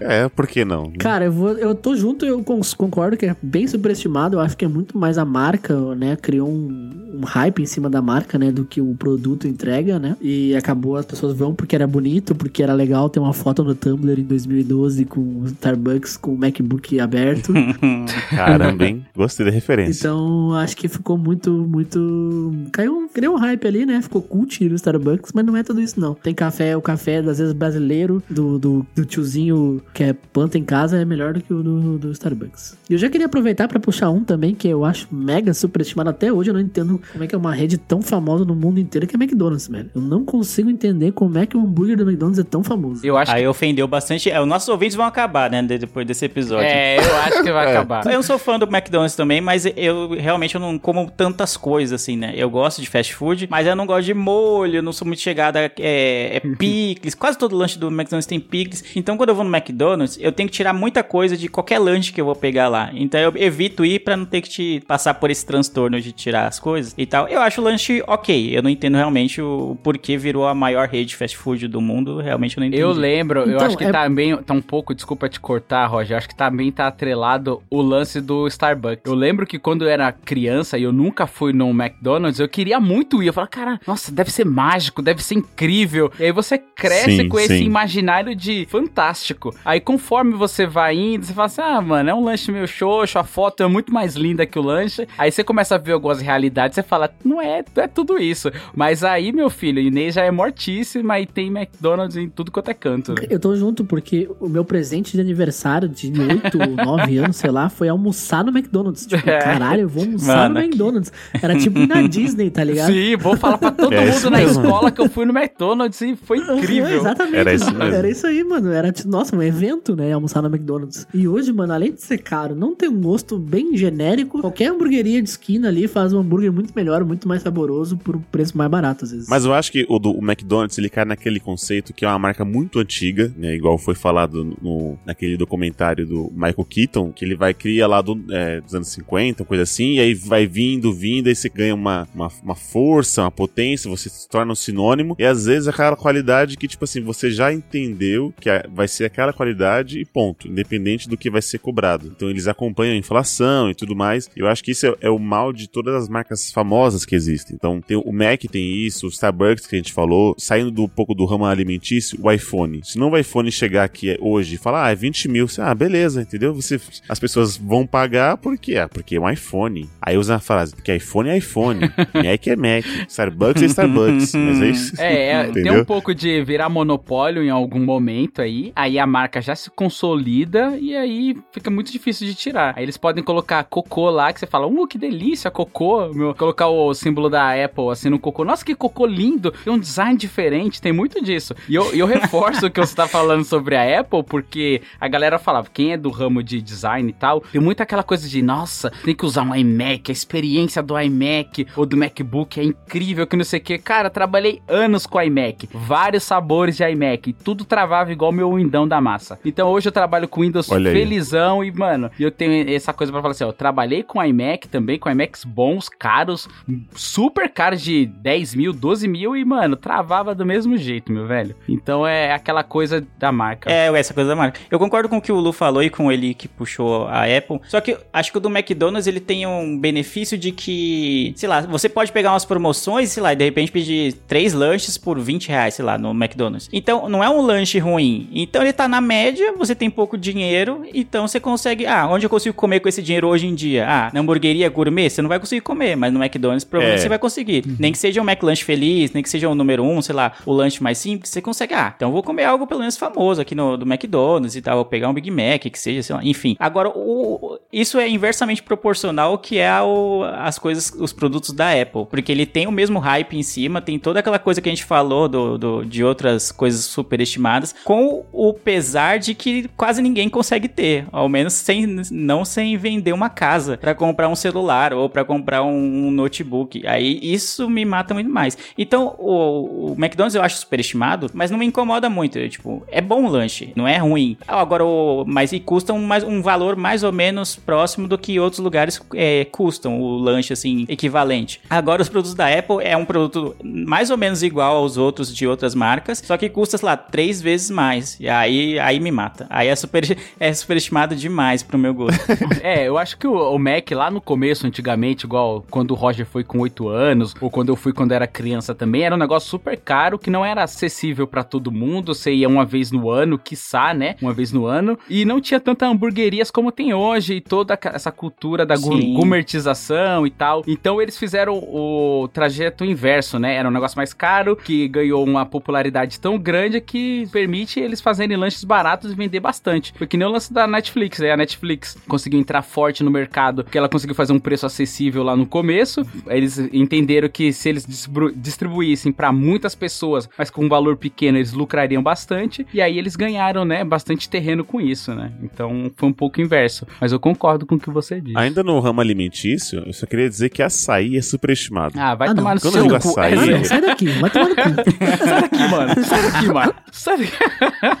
É, por que não? Cara, eu, vou, eu tô junto, eu concordo que é bem superestimado. Eu acho que é muito mais a marca, né? Criou um, um hype em cima da marca, né? Do que o produto entrega, né? E acabou, as pessoas vão porque era bonito, porque era legal ter uma foto no Tumblr em 2012 com o Starbucks com o MacBook aberto. (laughs) Caramba, hein? Gostei da referência. Então, acho que ficou muito, muito. Caiu criou um hype ali, né? Ficou cult no Starbucks, mas não é tudo isso, não. Tem café, o café, às vezes, brasileiro, do, do, do tiozinho que é planta em casa, é melhor do que o do, do Starbucks. E eu já queria aproveitar pra puxar um também, que eu acho mega superestimado. Até hoje eu não entendo como é que é uma rede tão famosa no mundo inteiro, que é McDonald's, velho. Eu não consigo entender como é que o hambúrguer do McDonald's é tão famoso. Eu acho Aí ofendeu bastante. É, os nossos ouvintes vão acabar, né? de- Depois desse episódio. É, eu acho que vai (laughs) acabar. Eu não sou fã do McDonald's também, mas eu realmente eu não como tantas coisas assim, né? Eu gosto de fast food, mas eu não gosto de molho, eu não sou muito chegada a é, é (laughs) picles. Quase todo lanche do McDonald's tem picles. Então quando eu vou no McDonald's, eu tenho que tirar muita coisa de qualquer lanche que eu vou pegar lá. Então eu evito ir pra não ter que te passar por esse transtorno de tirar as coisas e tal. Eu acho o lanche ok. Eu não entendo realmente o porquê virou a maior rede de fast food do mundo. Realmente eu não entendi. Eu lembro, eu Então, acho que é- também tá um pouco, desculpa te cortar, Roger, eu acho que também tá atrelado o lance do Starbucks. Eu lembro que quando eu era criança e eu nunca fui no McDonald's, eu queria muito ir. Eu falava, cara, nossa, deve ser mágico, deve ser incrível. E aí você cresce Sim, com esse sim. imaginário de fantástico. Aí conforme você vai indo, você fala assim, ah, mano, é um lanche meio xoxo, a foto é muito mais linda que o lanche. Aí você começa a ver algumas realidades, você fala, não é, não é tudo isso. Mas aí, meu filho, Inês já é mortíssima e tem McDonald's em tudo quanto é canto. Eu tô junto porque o meu presente de aniversário de 8, 9 (laughs) anos, sei lá, foi almoçar no McDonald's. Tipo, É. caralho, eu vou almoçar Mano, no que- McDonald's. Era tipo ir na (laughs) Disney, tá ligado? Sim, vou falar pra todo É mundo na mesmo. escola que eu fui no McDonald's e foi incrível. exatamente. Era isso mesmo. Era isso aí, mano. Era, tipo, nossa, um evento, né? Almoçar no McDonald's. E hoje, mano, além de ser caro, não tem um gosto bem genérico. Qualquer hamburgueria de esquina ali faz um hambúrguer muito melhor, muito mais saboroso por um preço mais barato, às vezes. Mas eu acho que o, do, o McDonald's ele cai naquele conceito que é uma marca muito antiga, né? Igual foi falado no, naquele documentário do Michael Keaton, que ele vai criar lá do, é, dos anos 50, coisa assim, e aí vai vindo, vindo, aí você ganha uma, uma, uma força, uma potência, você se torna um sinônimo, e às vezes aquela qualidade que, tipo assim, você já entendeu que vai ser aquela qualidade e ponto, independente do que vai ser cobrado. Então eles acompanham a inflação e tudo mais. Eu acho que isso é, é o mal de todas as marcas famosas que existem. Então tem o Mac tem isso, o Starbucks que a gente falou, saindo do um pouco do ramo alimentício, o iPhone. Se não o iPhone chegar aqui hoje e falar, ah, é 20 mil, você, ah, beleza, entendeu? Você, as pessoas vão pagar porque é, porque é um iPhone. Aí usa a frase, porque iPhone é iPhone, (laughs) Mac é Mac, Starbucks é Starbucks. Mas é isso. É, é, tem um pouco de virar monopólio em algum momento aí. Aí a marca já se consolida e aí fica muito difícil de tirar. Aí eles podem colocar cocô lá, que você fala, uh, que delícia, cocô. Meu, colocar o símbolo da Apple assim no cocô. Nossa, que cocô lindo. Tem um design diferente, tem muito disso. E eu, eu reforço o que você tá falando sobre a Apple, porque a galera falava, quem é do ramo de design e tal, tem muito aquela coisa de, nossa, tem que usar um iMac, a experiência do iMac ou do MacBook é incrível, que não sei o que. Cara, trabalhei anos com iMac, vários sabores de iMac, tudo travava igual meu Windão da massa. Então hoje eu trabalho com Windows Olha aí. felizão e, mano, eu tenho essa coisa pra falar assim, ó, eu trabalhei com iMac também, com iMacs bons, caros, super caros de 10 mil, 12 mil e, mano, travava do mesmo jeito, meu velho. Então é aquela coisa da marca. É, essa coisa da marca. Eu concordo com o que o Lu falou e com ele que puxou a Apple. Só que eu acho que o do McDonald's ele tem um benefício de que, sei lá, você pode pegar umas promoções, sei lá, e de repente pedir três lanches por 20 reais, sei lá, no McDonald's. Então, não é um lanche ruim. Então, ele tá na média, você tem pouco dinheiro, então você consegue. Ah, onde eu consigo comer com esse dinheiro hoje em dia? Ah, na hamburgueria gourmet, você não vai conseguir comer, mas no McDonald's provavelmente É. você vai conseguir. Nem que seja um McLanche feliz, nem que seja o número um, sei lá, o lanche mais simples, você consegue. Ah, então eu vou comer algo pelo menos famoso aqui no do McDonald's e tal, vou pegar um Big Mac, que seja, sei lá, enfim. Agora, o, isso é inversamente proporcional ao que é ao- as coisas, os produtos da Apple, porque ele tem o mesmo hype em cima, tem toda aquela coisa que a gente falou do, do- de outras coisas superestimadas, com o pesar de que quase ninguém consegue ter, ao menos sem, não sem vender uma casa pra comprar um celular ou pra comprar um, notebook. Aí isso me mata muito mais. Então, o, o McDonald's eu acho superestimado, mas não me incomoda muito. Eu, tipo, é bom o lanche, não é ruim. Agora, o, mas e custa um, mais, um valor mais ou menos próximo do que outros lugares é, custam o lanche, assim, equivalente. Agora, os produtos da Apple é um produto mais ou menos igual aos outros de outras marcas, só que custa, sei lá, três vezes mais. E aí, aí me mata. Aí é, super, é superestimado demais pro meu gosto. (laughs) É, eu acho que o, o Mac lá no começo, antigamente, igual quando o Roger foi com 8 anos, ou quando eu fui quando era criança também, era um negócio super caro que não era acessível pra todo mundo. Você ia uma vez no ano, quiçá, né? Uma vez no ano. E não tinha tanta hamburguerias como tem hoje e toda essa cultura da Sim. gourmetização e tal. Então eles fizeram o trajeto inverso, né? Era um negócio mais caro, que ganhou uma popularidade tão grande que permite eles fazerem lanches baratos vender bastante. Foi que nem o lance da Netflix, né? A Netflix conseguiu entrar forte no mercado, porque ela conseguiu fazer um preço acessível lá no começo. Eles entenderam que se eles distribu- distribuíssem pra muitas pessoas, mas com um valor pequeno, eles lucrariam bastante. E aí eles ganharam, né, bastante terreno com isso, né? Então foi um pouco inverso. Mas eu concordo com o que você disse. Ainda no ramo alimentício, eu só queria dizer que açaí é superestimado. Ah, vai Ah, tomar não. no Quando seu eu digo cu. açaí, É, não, sai daqui, vai tomar no cu. (laughs) Sai daqui, mano. Sai daqui, mano. Sai daqui.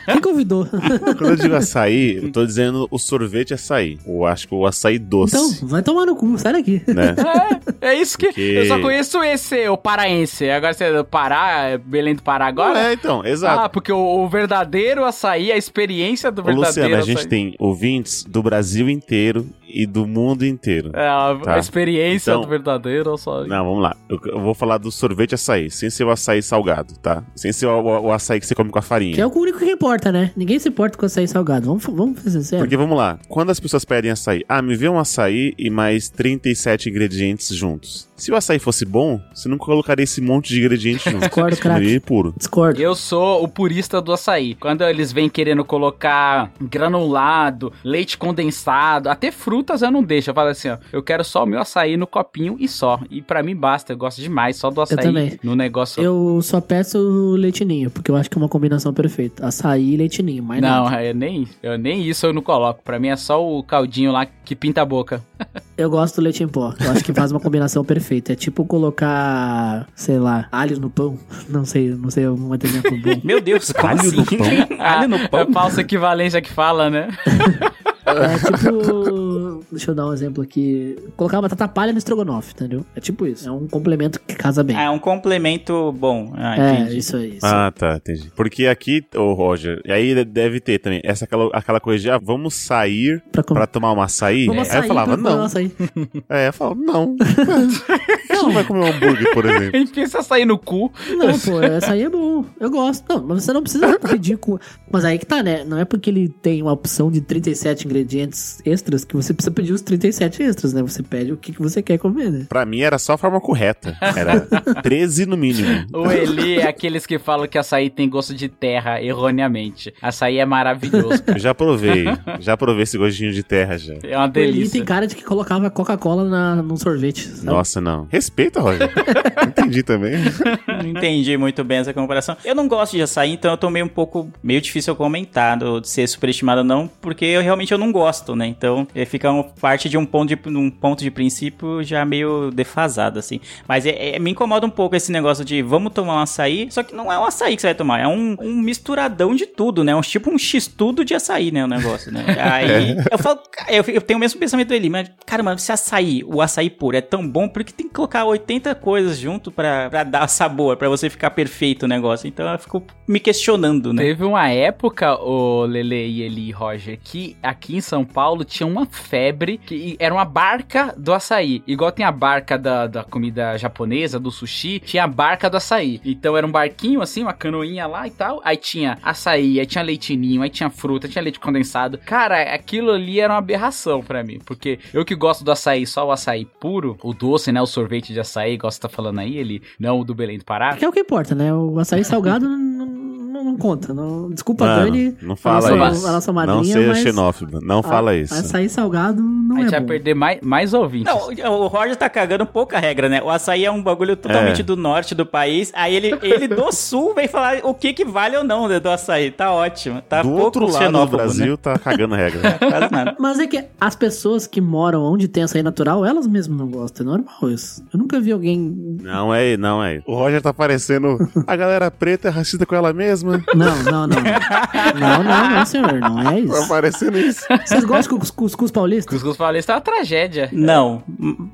Quem convidou? (laughs) Quando eu digo (laughs) açaí, eu tô dizendo o sorvete açaí. Ou acho que o açaí doce. Então, vai tomar no cu, sai daqui. Né? É, é isso que. Que- Eu só conheço esse, o paraense. Agora você é do Pará, é Belém do Pará agora? É, então, exato. Ah, porque o, o verdadeiro açaí, a experiência do Ô, verdadeiro Luciano, a gente açaí. tem ouvintes do Brasil inteiro e do mundo inteiro. É, a, Tá. experiência Então- do verdadeiro açaí. Não, vamos lá. Eu, eu vou falar do sorvete açaí, sem ser o açaí salgado, tá? Sem ser o, o- o açaí que você come com a farinha. Que é o único que importa, né? Ninguém se importa com açaí salgado. Vamos, vamos ser sinceros. Porque vamos lá, quando as pessoas pedem açaí, ah, me vê um açaí e mais 37 ingredientes juntos. Se o açaí fosse bom, você não colocaria esse monte de ingredientes (laughs) juntos. Discordo, craque. puro. Discordo. Eu sou o purista do açaí. Quando eles vêm querendo colocar granulado, leite condensado, até frutas eu não deixo. Eu falo assim, ó, eu quero só o meu açaí no copinho e só. E pra mim basta, eu gosto demais só do açaí no negócio. Eu só peço o leitinho, porque eu acho que é uma combinação perfeita. Açaí e leitinho, mas Não, não. eu nem, eu nem isso eu não coloco. Pra mim é só o caldinho lá que pinta a boca. (laughs) Eu gosto do leite em pó. Eu acho que faz uma combinação perfeita. É tipo colocar, sei lá, alho no pão. Não sei, não sei um exemplo bom. Meu Deus, Alho assim? no pão? Alho no pão? (laughs) É falsa equivalência que fala, né? (laughs) É tipo. Deixa eu dar um exemplo aqui. Colocar batata palha no estrogonofe, entendeu? É tipo isso. É um complemento que casa bem. Ah, é um complemento bom. Ah, é, entendi. isso aí. Isso. Ah, tá, entendi. Porque aqui, ô Roger, e aí deve ter também essa aquela, aquela coisa de, ah, vamos sair pra pra tomar um açaí? Vamos aí açaí eu falava, não. açaí. (laughs) É, eu falava, não. (laughs) Você não vai comer um hambúrguer, por (laughs) exemplo. Enfia esse açaí no cu. Não, pô, açaí é bom. Eu gosto. Não, mas você não precisa pedir com. Mas aí que tá, né? Não é porque ele tem uma opção de 37 ingredientes extras que você precisa pedir os 37 extras, né? Você pede o que, que você quer comer, né? Pra mim era só a forma correta. Era (laughs) 13 no mínimo. O Eli é aqueles que falam que açaí tem gosto de terra, erroneamente. Açaí é maravilhoso. Eu já provei. Já provei esse gostinho de terra já. É uma Ele delícia. tem cara de que colocava Coca-Cola na- no sorvete. sabe? Nossa, não. Respeita, Roger. (laughs) Entendi também. Não entendi muito bem essa comparação. Eu não gosto de açaí, então eu tô meio um pouco meio difícil eu comentar do- de ser superestimado ou não, porque eu realmente eu não gosto, né? Então eh, fica parte de um ponto de um ponto de princípio já meio defasado assim. Mas é- é- me incomoda um pouco esse negócio de vamos tomar um açaí, só que não é um açaí que você vai tomar, é um, um misturadão de tudo, né? Um tipo um x-tudo de açaí, né, o negócio, né? (laughs) Aí eu falo, eu, eu tenho o mesmo pensamento dele, mas cara, mano, se açaí, o açaí puro é tão bom, por que tem que colocar 80 coisas junto pra, pra dar sabor, pra você ficar perfeito o negócio? Então eu fico me questionando, né? Teve uma época, o Lele e Eli Roger, que aqui em São Paulo tinha uma febre que era uma barca do açaí. Igual tem a barca da, da comida japonesa, do sushi, tinha a barca do açaí. Então era um barquinho assim, uma canoinha lá e tal. Aí tinha açaí, aí tinha leitinho, aí tinha fruta, tinha leite condensado. Cara, aquilo ali era uma aberração pra mim. Porque eu que gosto do açaí, só o açaí puro, o doce, né? O sorvete de açaí, igual você tá falando aí, ele não o do Belém do Pará. Que é o que importa, né? O açaí salgado não, (laughs) não- não conta. Não, desculpa, Mano, Dani. não fala a nossa, isso. A nossa madrinha, Não seja mas xenófobo. Não fala a- isso. Açaí salgado não A é gente vai bom. perder mais, mais ouvintes. Não, o Roger tá cagando pouca regra, né? O açaí é um bagulho totalmente É. do norte do país. Aí ele, ele do (laughs) sul vem falar o que que vale ou não né, do açaí. Tá ótimo. Tá do pouco outro lado do xenófobo, Brasil né? tá cagando regra. (laughs) Quase nada. Mas é que as pessoas que moram onde tem açaí natural, elas mesmas não gostam. É normal isso. Eu nunca vi alguém. Não é, não é. O Roger tá parecendo a galera preta é racista com ela mesma. Não, não, não. Não, não, não, senhor. Não é Tá isso. parecendo isso. Vocês gostam de cuscuz paulista? Cuscuz paulista é uma tragédia. Não,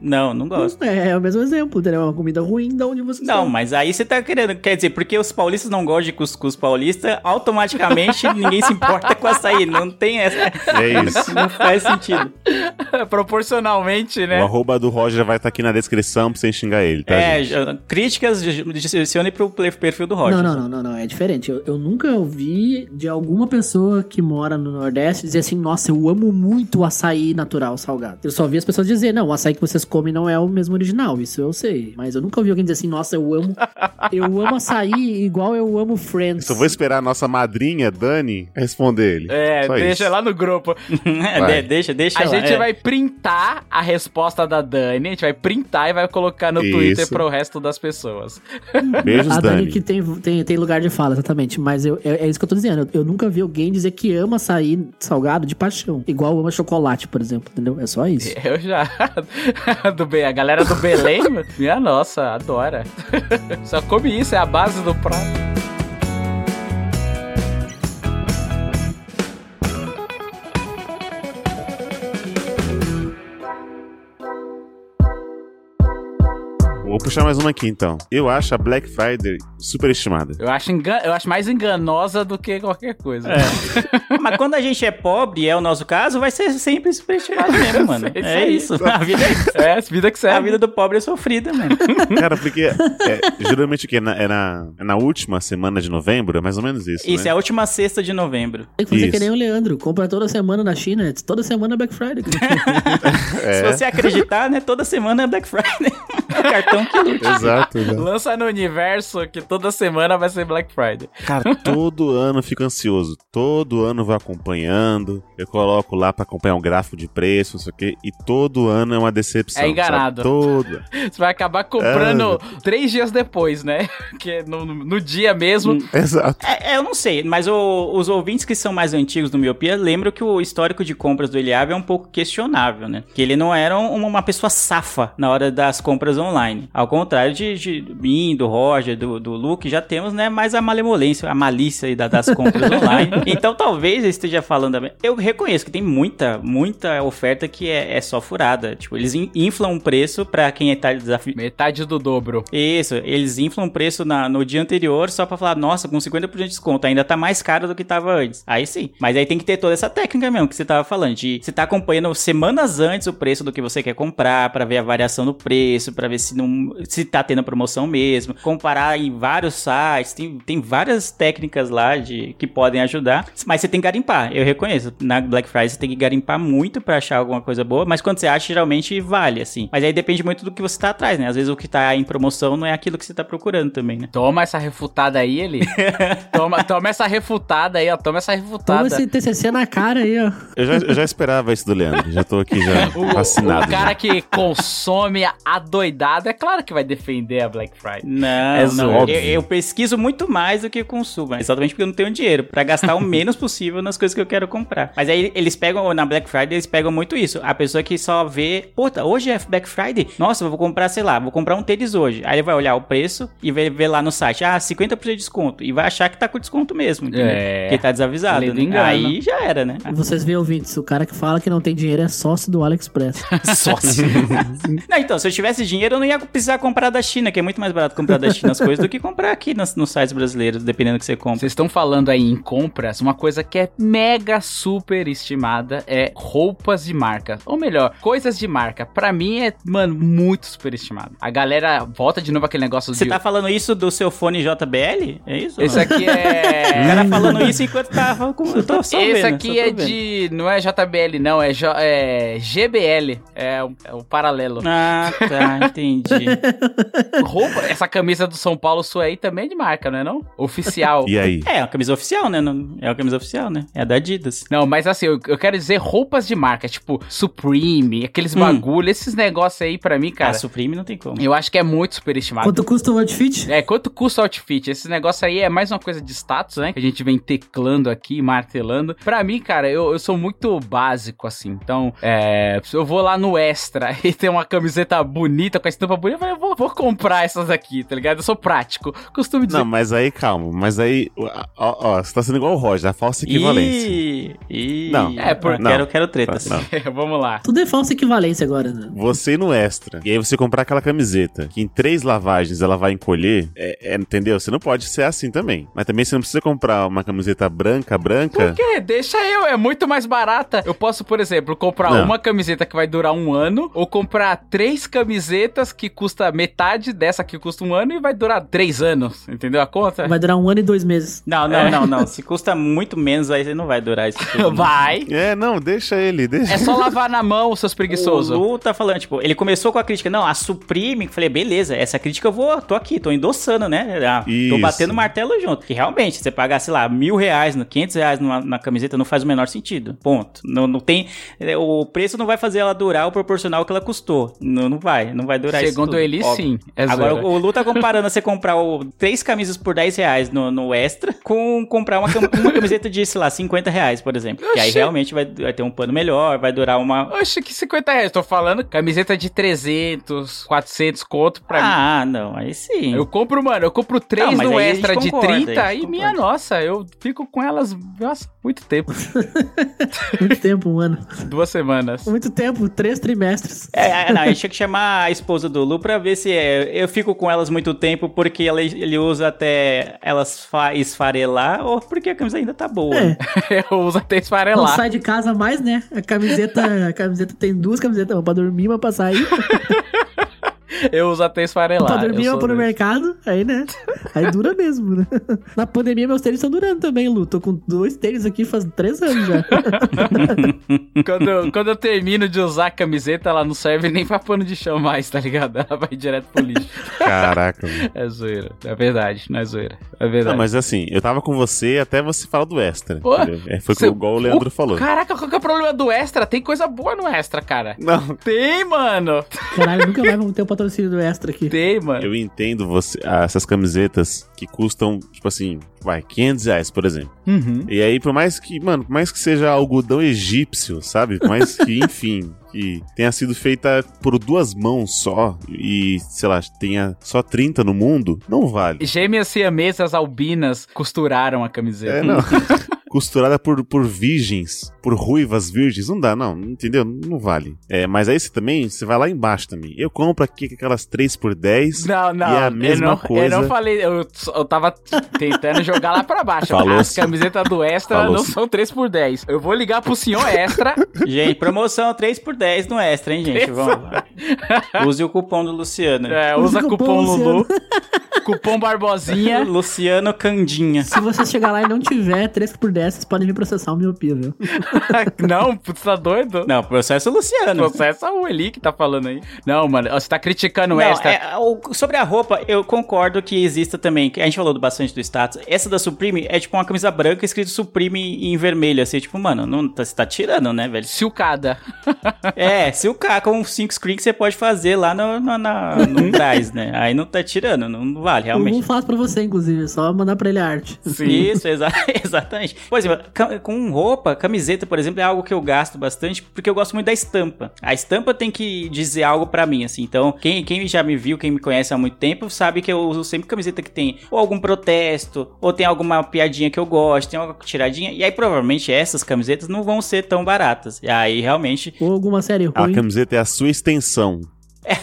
não, não gosto. É, é o mesmo exemplo, entendeu? É uma comida ruim da onde vocês Não, são. mas aí você tá querendo. Quer dizer, porque os paulistas não gostam de cuscuz paulista, automaticamente (laughs) ninguém se importa com açaí. Não tem essa. É isso. Não faz sentido. (laughs) Proporcionalmente, né? O arroba do Roger vai estar aqui na descrição pra você xingar ele, tá, É, gente? críticas direcione pro perfil do Roger. Não, não, não, não, não, é diferente. Eu, eu nunca ouvi de alguma pessoa que mora no Nordeste dizer assim, nossa, eu amo muito o açaí natural salgado. Eu só vi as pessoas dizer, não, o açaí que vocês comem não é o mesmo original, isso eu sei. Mas eu nunca ouvi alguém dizer assim, nossa, eu amo, eu amo açaí igual eu amo Friends. Só vou esperar a nossa madrinha, Dani, responder ele. É, Só deixa isso. lá no grupo. (laughs) É, de- deixa, deixa A lá, gente é. vai printar a resposta da Dani, a gente vai printar e vai colocar no Isso. Twitter pro resto das pessoas. Beijos, A Dani Dani. que tem, tem, tem lugar de fala, exatamente. Mas eu, é, é isso que eu tô dizendo. Eu, eu nunca vi alguém dizer que ama açaí salgado de paixão. Igual ama chocolate, por exemplo, entendeu? É só isso. (laughs) Eu já. (laughs) do Be- a galera do Belém, minha nossa, adora. (laughs) Só come isso, é a base do prato. Vou puxar mais uma aqui então. Eu acho a Black Friday superestimada. Eu acho, engan... eu acho mais enganosa do que qualquer coisa. (laughs) Mas quando a gente é pobre, e é o nosso caso, vai ser sempre superestimado mesmo, (laughs) mano. É isso É. A vida, É, a vida que a serve. vida do pobre é sofrida, mano. (laughs) Cara, porque é, geralmente o quê? Na- É na, é na última semana de novembro? É mais ou menos isso. Isso, né? é a última sexta de novembro. Tem que fazer Isso. que nem o Leandro. Compra toda semana na China. Toda semana é Black Friday. É. Se você acreditar, né, toda semana é Black Friday. É o cartão que lute. Exato, exato. Lança no universo que toda semana vai ser Black Friday. Cara, todo (laughs) ano eu fico ansioso. Todo ano eu vou acompanhando. Eu coloco lá pra acompanhar um gráfico de preço, não sei o quê. E todo ano é uma decepção. É enganado. sabe? Todo. (laughs) Você vai acabar comprando três dias depois, né? (laughs) Que no, no dia mesmo. Exato. É, é, eu não sei, mas o- os ouvintes que são mais antigos do Miopia lembram que o histórico de compras do Eliab é um pouco questionável, né? Que ele não era um- uma pessoa safa na hora das compras online. Ao contrário de, de mim, do Roger, do, do Luke, já temos, né, mais a malemolência, a malícia aí da- das compras (laughs) online. Então talvez eu esteja falando... Eu reconheço que tem muita, muita oferta que é, é só furada. Tipo, eles in- inflam o preço pra quem tá desafio... Metade do dobro. Isso, eles inflam o preço na- no dia anterior só pra falar, nossa, com 50% de desconto, ainda tá mais caro do que tava antes. Aí sim. Mas aí tem que ter toda essa técnica mesmo que você tava falando, de você tá acompanhando semanas antes o preço do que você quer comprar, pra ver a variação do preço, pra ver se não se tá tendo promoção mesmo, comparar em vários sites, tem, tem várias técnicas lá de que podem ajudar, mas você tem que garimpar, eu reconheço. Na Black Friday você tem que garimpar muito pra achar alguma coisa boa, mas quando você acha, geralmente vale, assim. Mas aí depende muito do que você tá atrás, né? Às vezes o que tá em promoção não é aquilo que você tá procurando também, né? Toma essa refutada aí, ele. (laughs) toma, toma essa refutada aí, ó. Toma essa Toma refutada. esse TCC na cara aí, ó. Eu já, eu já esperava isso do Leandro. Já tô aqui já (laughs) O, vacinado. o cara já. que consome a doidada, é claro que vai defender a Black Friday. Não, É não. óbvio. Eu, eu pesquiso muito mais do que consumo. Exatamente porque eu não tenho dinheiro pra gastar o (laughs) menos possível nas coisas que eu quero comprar. Mas aí eles pegam, na Black Friday, eles pegam muito isso. A pessoa que só vê, puta, hoje é Black Friday? Nossa, eu vou comprar, sei lá, vou comprar um tênis hoje. Aí ele vai olhar o preço e vai ver lá no site, ah, 50% de desconto. E vai achar que tá com desconto mesmo, entendeu? É. Porque tá desavisado. Né? Aí já era, né? E vocês veem, ouvintes, o cara que fala que não tem dinheiro é sócio do AliExpress. (laughs) Sócio. (laughs) não, então, se eu tivesse dinheiro, eu não ia precisar comprar da China, que é muito mais barato comprar da China as coisas do que comprar aqui nos, nos sites brasileiros, dependendo do que você compra. Vocês estão falando aí em compras, uma coisa que é mega super estimada é roupas de marca. Ou melhor, coisas de marca. Pra mim é, mano, muito super estimado. A galera volta de novo aquele negócio Você de. tá falando isso do seu fone JBL? É isso? Esse mano? aqui (laughs) O é. cara falando isso enquanto tava com... Eu tô só Esse vendo, aqui só é vendo. de. Não é JBL, não, é, J- é GBL. É o, é o paralelo. Ah, tá, entendi. Roupa, essa camisa do São Paulo sua aí também é de marca, não é não? Oficial. E aí? É, é uma camisa oficial, né? Não- É uma camisa oficial, né? É a da Adidas. Não, mas assim, eu, eu quero dizer roupas de marca, tipo Supreme, aqueles Hum. bagulho, esses negócios aí pra mim, Cara, cara. a Supreme não tem como. Eu acho que é muito superestimado. Quanto custa o outfit? É, quanto custa o outfit? Esse negócio aí é mais uma coisa de status, né? Que a gente vem teclando aqui, martelando. Pra mim, cara, eu, eu sou muito básico, assim. Então, é, eu vou lá no Extra (laughs) e tem uma camiseta bonita, com a estampa bonita, eu falei, vou, vou comprar essas aqui, tá ligado? Eu sou prático. Costumo dizer. Não, mas aí, calma. Mas aí, ó, ó, você tá sendo igual o Roger, a falsa equivalência. Ih, ih. Não. É, por- Ah, não. Quero, quero tretas. (laughs) Vamos lá. Tudo é falsa equivalência agora, né? Você ir no extra, e aí você comprar aquela camiseta, que em três lavagens ela vai encolher, é, é, entendeu? Você não pode ser assim também. Mas também você não precisa comprar uma camiseta branca, branca. Por quê? Deixa eu, é muito mais barata. Eu posso, por exemplo, comprar Não. uma camiseta que vai durar um ano, ou comprar três camisetas que custa custa metade dessa que custa um ano e vai durar três anos. Entendeu a conta? Vai durar um ano e dois meses. Não, não, É. não, não. Se custa muito menos, aí você não vai durar isso tudo. não. Vai. É, não, deixa ele, deixa. É só lavar na mão, seus O preguiçosos. Lu tá falando, tipo, ele começou com a crítica, não, a Supreme, falei, beleza, essa crítica eu vou, tô aqui, tô endossando, né? Ah, tô Isso. batendo martelo junto. Que realmente, você pagar, sei lá, mil reais, no- 500 reais numa, na camiseta não faz o menor sentido. Ponto. Não, não tem. é, O preço não vai fazer ela durar o proporcional que ela custou. Não, não vai, não vai durar isso. Segundo tudo, ele, óbvio. sim. É Agora, o Lu tá comparando você comprar o, três camisas por 10 reais no, no extra com comprar uma, uma camiseta de, sei lá, 50 reais, por exemplo. Que aí realmente vai, vai ter um pano melhor, vai durar uma. Oxe, que 50 reais. Tô falando camiseta de 300, 400 conto pra mim. Ah, não, aí sim. Eu compro, mano, eu compro três Não, no extra de concorda, 30 a gente e minha nossa, eu fico com elas, nossa, muito tempo. (laughs) Muito tempo, um ano. Duas semanas. Muito tempo, três trimestres. É, é, não, a gente tinha que chamar a esposa do Lu pra ver se é, eu fico com elas muito tempo porque ela- ele usa até elas fa- esfarelar ou porque a camisa ainda tá boa. É. (laughs) Eu uso até Não esfarelar. sai de casa mais, né? A camiseta, a camiseta tem duas camisetas, uma pra dormir, uma pra sair, (laughs) (laughs) Eu uso até esfarelar. pra dormir, eu pra no desse. mercado, aí, né? Aí dura mesmo, né? (laughs) Na pandemia, meus tênis estão durando também, Lu. Tô com dois tênis aqui faz três anos já. (laughs) quando, eu- quando eu termino de usar a camiseta, ela não serve nem pra pano de chão mais, tá ligado? Ela vai direto pro lixo. Caraca, mano. É zoeira. É verdade, não é zoeira. É verdade. Não, mas assim, eu tava com você até você falar do extra. Pô? É, foi Cê- igual o Leandro falou. Caraca, qual que é o problema do extra? Tem coisa boa no extra, cara. Não, Tem, mano. Caralho, nunca mais vamos ter o patrocínio do extra aqui. Tem, mano. eu entendo você, ah, essas camisetas que custam, tipo assim, vai, 500 reais, por exemplo. Uhum. E aí, por mais que, mano, por mais que seja algodão egípcio, sabe? Por mais que, (laughs) enfim, que tenha sido feita por duas mãos só e, sei lá, tenha só 30 no mundo, não vale. Gêmeas siamesas albinas costuraram a camiseta. É, não. (laughs) Costurada por, por virgens, por ruivas virgens, não dá, não, entendeu? Não vale. É, mas aí você também, você vai lá embaixo também. Eu compro aqui aquelas 3 por 10 Não, não. e é a mesma eu não, coisa. Eu não falei, eu, eu tava tentando jogar lá pra baixo. Falou As camisetas do Extra Falou não são 3 por 10 Eu vou ligar pro senhor Extra. Gente, promoção 3 por 10 no extra, hein, gente? Vamos lá. Use o cupom do Luciano. é, usa Usa o cupom cupom Lulu. cupom Barbosinha. (laughs) Luciano Candinha. Se você chegar lá e não tiver 3 por 10, vocês podem me processar o miopia, viu? (laughs) não, putz, tá doido? Não, processo Luciano. Processa o Eli que tá falando aí. Não, mano, você tá criticando o Não, Extra. é, o- sobre a roupa, eu concordo que exista também. que A gente falou do- bastante do status. Essa da Supreme é tipo uma camisa branca escrito Supreme em vermelho, assim, tipo, mano, não, tá, você tá tirando, né, velho? Silcada. (laughs) É, se o K com 5 screen que você pode fazer lá no, no, na, no Braz, né? Aí não tá tirando, não, vale, Eu realmente. faço pra você, inclusive, é só mandar pra ele a arte. Isso, (laughs) exa- exatamente. Por exemplo, com roupa, camiseta, por exemplo, é algo que eu gasto bastante porque eu gosto muito da estampa. A estampa tem que dizer algo pra mim, assim. Então, quem, quem já me viu, quem me conhece há muito tempo, sabe que eu uso sempre camiseta que tem ou algum protesto, ou tem alguma piadinha que eu gosto, tem alguma tiradinha. E aí, provavelmente, essas camisetas não vão ser tão baratas. E aí, realmente, Ou alguma série A ruim. camiseta é a sua extensão. É,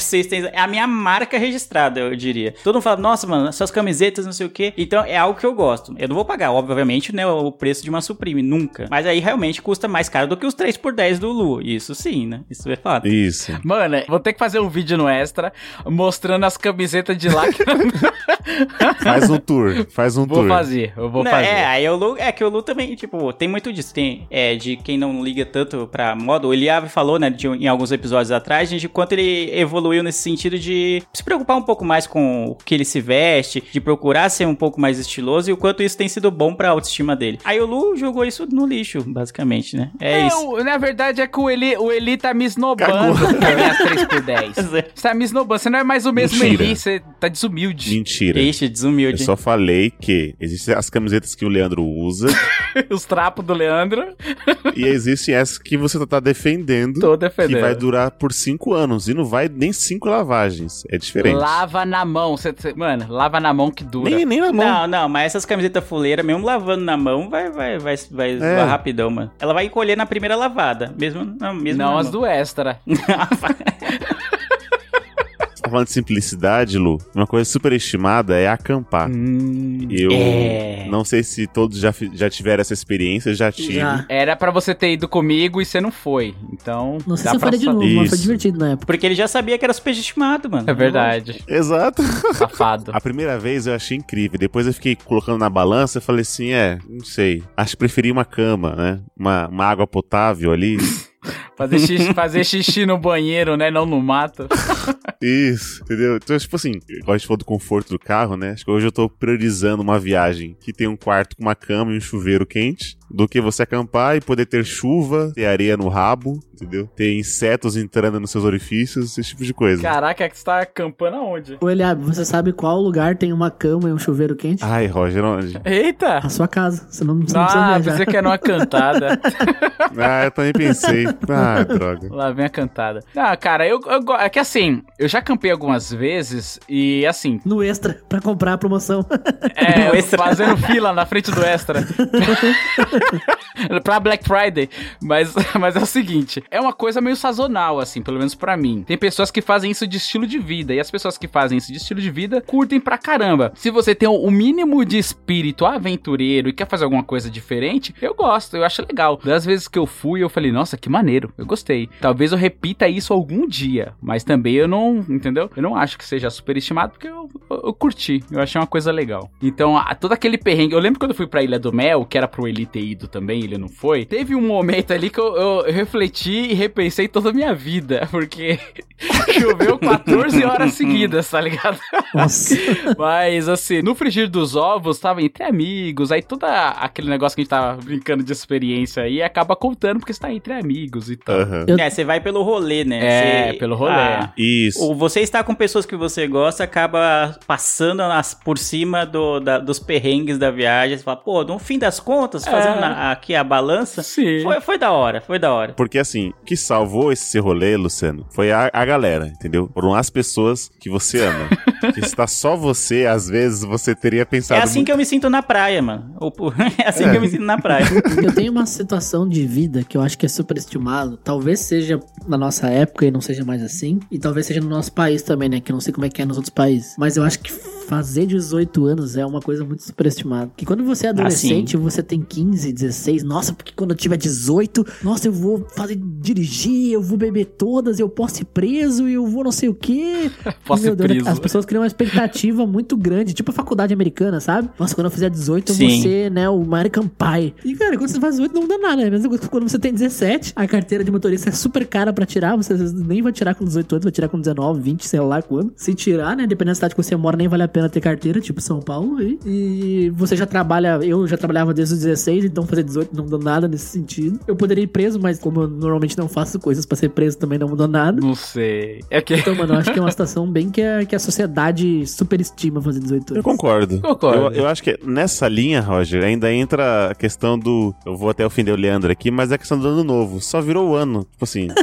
é a minha marca registrada, eu diria. Todo mundo fala, nossa, mano, essas camisetas, não sei o quê. Então é algo que eu gosto. Eu não vou pagar, obviamente, né, o preço de uma Supreme, nunca. Mas aí realmente custa mais caro do que os 3 por 10 do Lu. Isso sim, né? Isso é fato. Isso. Mano, vou ter que fazer um vídeo no Extra mostrando as camisetas de lá que (laughs) Faz um tour. Faz um vou tour. fazer. Eu vou Não, fazer. É, aí o Lu, é que o Lu também, tipo, tem muito disso. Tem, é, de quem não liga tanto pra moda. O Eliave falou, né, de- em alguns episódios atrás, de quanto ele evoluiu nesse sentido de se preocupar um pouco mais com o que ele se veste, de procurar ser um pouco mais estiloso e o quanto isso tem sido bom pra autoestima dele. Aí o Lu jogou isso no lixo, basicamente, né? É, É, isso. o- na verdade é que o Eli, o Eli tá me esnobando minhas (laughs) 3x10. Você tá me esnobando. Você não é mais o mesmo Mentira. Eli, você tá desumilde. Mentira. Ixi, Eu desumilde. só falei que existem as camisetas que o Leandro usa (laughs) Os trapos do Leandro, e existem essas que você tá defendendo tô que defendendo. vai durar por cinco anos e não vai nem cinco lavagens. É diferente. Lava na mão. Cê- cê- mano, lava na mão que dura. Nem, nem na mão. Não, não, mas essas camisetas fuleiras, mesmo lavando na mão, vai, vai, vai, vai, É. vai rapidão, mano. Ela vai encolher na primeira lavada, mesmo, não, mesmo não na as mão. do Extra. (laughs) (laughs) Falando de simplicidade, Lu, uma coisa superestimada é acampar. Hum, Eu É. não sei se todos já, já tiveram essa experiência, já tive. Já. Era pra você ter ido comigo e você não foi. Então. Não sei dá se eu faria de novo, mas foi divertido na época. Porque ele já sabia que era superestimado, mano. É verdade. Exato. Safado. (laughs) A primeira vez eu achei incrível. Depois eu fiquei colocando na balança e falei assim: é, não sei. Acho que preferi uma cama, né? Uma, uma água potável ali. (laughs) Fazer xixi, fazer xixi no banheiro, né? Não no mato. (laughs) Isso, entendeu? Então, tipo assim, igual a gente falou do conforto do carro, né? Acho que hoje eu tô priorizando uma viagem que tem um quarto com uma cama e um chuveiro quente, do que você acampar e poder ter chuva, ter areia no rabo, entendeu? Ter insetos entrando nos seus orifícios, esse tipo de coisa. Caraca, é que você tá acampando aonde? Ô, Eliab, você sabe qual lugar tem uma cama e um chuveiro quente? Ai, Roger, onde? Eita! A sua casa. Você não, você não precisa Ah, viajar. pensei que era uma cantada. (laughs) Ah, eu também pensei. (laughs) Ah, droga. Lá vem a cantada. Ah, cara, eu, eu é que assim, eu já campei algumas vezes e assim, No extra, pra comprar a promoção. é, (laughs) O extra. fazendo fila na frente do extra. (laughs) pra Black Friday. Mas, (laughs) mas é o seguinte, é uma coisa meio sazonal, assim, pelo menos pra mim. Tem pessoas que fazem isso de estilo de vida, e as pessoas que fazem isso de estilo de vida curtem pra caramba. Se você tem o mínimo de espírito aventureiro e quer fazer alguma coisa diferente, eu gosto, eu acho legal. Das vezes que eu fui, eu falei, nossa, que maneiro, eu gostei. Talvez eu repita isso algum dia, mas também eu não, entendeu? Eu não acho que seja superestimado, porque eu, eu, eu curti, eu achei uma coisa legal. Então, a- todo aquele perrengue, eu lembro quando eu fui pra Ilha do Mel, que era pro Eli ter ido também, ele não foi, teve um momento ali que eu, eu- eu refleti e repensei toda a minha vida, (laughs) porque (laughs) choveu 14 horas seguidas, tá ligado? Nossa. (laughs) Mas, assim, no frigir dos ovos, tava entre amigos, aí todo aquele negócio que a gente tava brincando de experiência aí acaba contando porque você tá entre amigos e tal. Aham. Eu- É, você vai pelo rolê, né? É, Você- pelo rolê. Ah, Isso. ou você está com pessoas que você gosta, acaba passando nas- por cima do- da- dos perrengues da viagem. Você fala, pô, no fim das contas, fazendo É. na- aqui a balança, Sim. foi, foi da hora, foi da hora. Porque assim, o que salvou esse rolê, Luciano, foi a, a galera, entendeu? Foram as pessoas que você ama. (laughs) que está só você, às vezes você teria pensado. É assim que eu me sinto na praia, mano. (laughs) É assim que eu me sinto na praia. Eu tenho uma situação de vida que eu acho que é superestimado. Talvez seja na nossa época e não seja mais assim. E talvez seja no nosso país também, né? Que eu não sei como é que é nos outros países. Mas eu acho que fazer 18 anos é uma coisa muito superestimada. Que quando você é adolescente, você tem 15, 16. Nossa, porque quando eu tiver 18, nossa, eu vou fazer dirigir, eu vou beber todas, eu posso ir preso, eu vou não sei o quê. (laughs) Posso Meu ir Deus, preso. As pessoas criam uma expectativa muito grande, tipo a faculdade americana, sabe? Nossa, quando eu fizer 18, eu vou Sim. ser, né, o American Pie. E, cara, quando você faz 18, não muda nada. É a mesma coisa que quando você tem 17, a carteira de motorista é super cara pra tirar, você nem vai tirar com 18 anos, vai tirar com 19, 20, sei lá quando. Se tirar, né, dependendo da cidade que você mora, nem vale a pena ter carteira, tipo São Paulo aí. E você já trabalha, eu já trabalhava desde os 16, então fazer 18 não mudou nada nesse sentido. Eu poderia ir preso, mas como eu normalmente não faço coisas pra ser preso, também não mudou nada. Não sei. É que. Então, mano, eu acho que é uma situação bem que a, que a sociedade superestima fazer 18 Eu anos. concordo. Concordo. Eu, eu acho que nessa linha, Roger, ainda entra a questão do. Eu vou até ofender o Leandro aqui, mas é a questão do ano novo. Só virou o ano. Tipo assim. (laughs)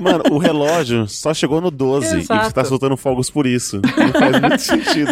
Mano, o relógio só chegou no 12 Exato. e você tá soltando fogos por isso. Não faz muito sentido.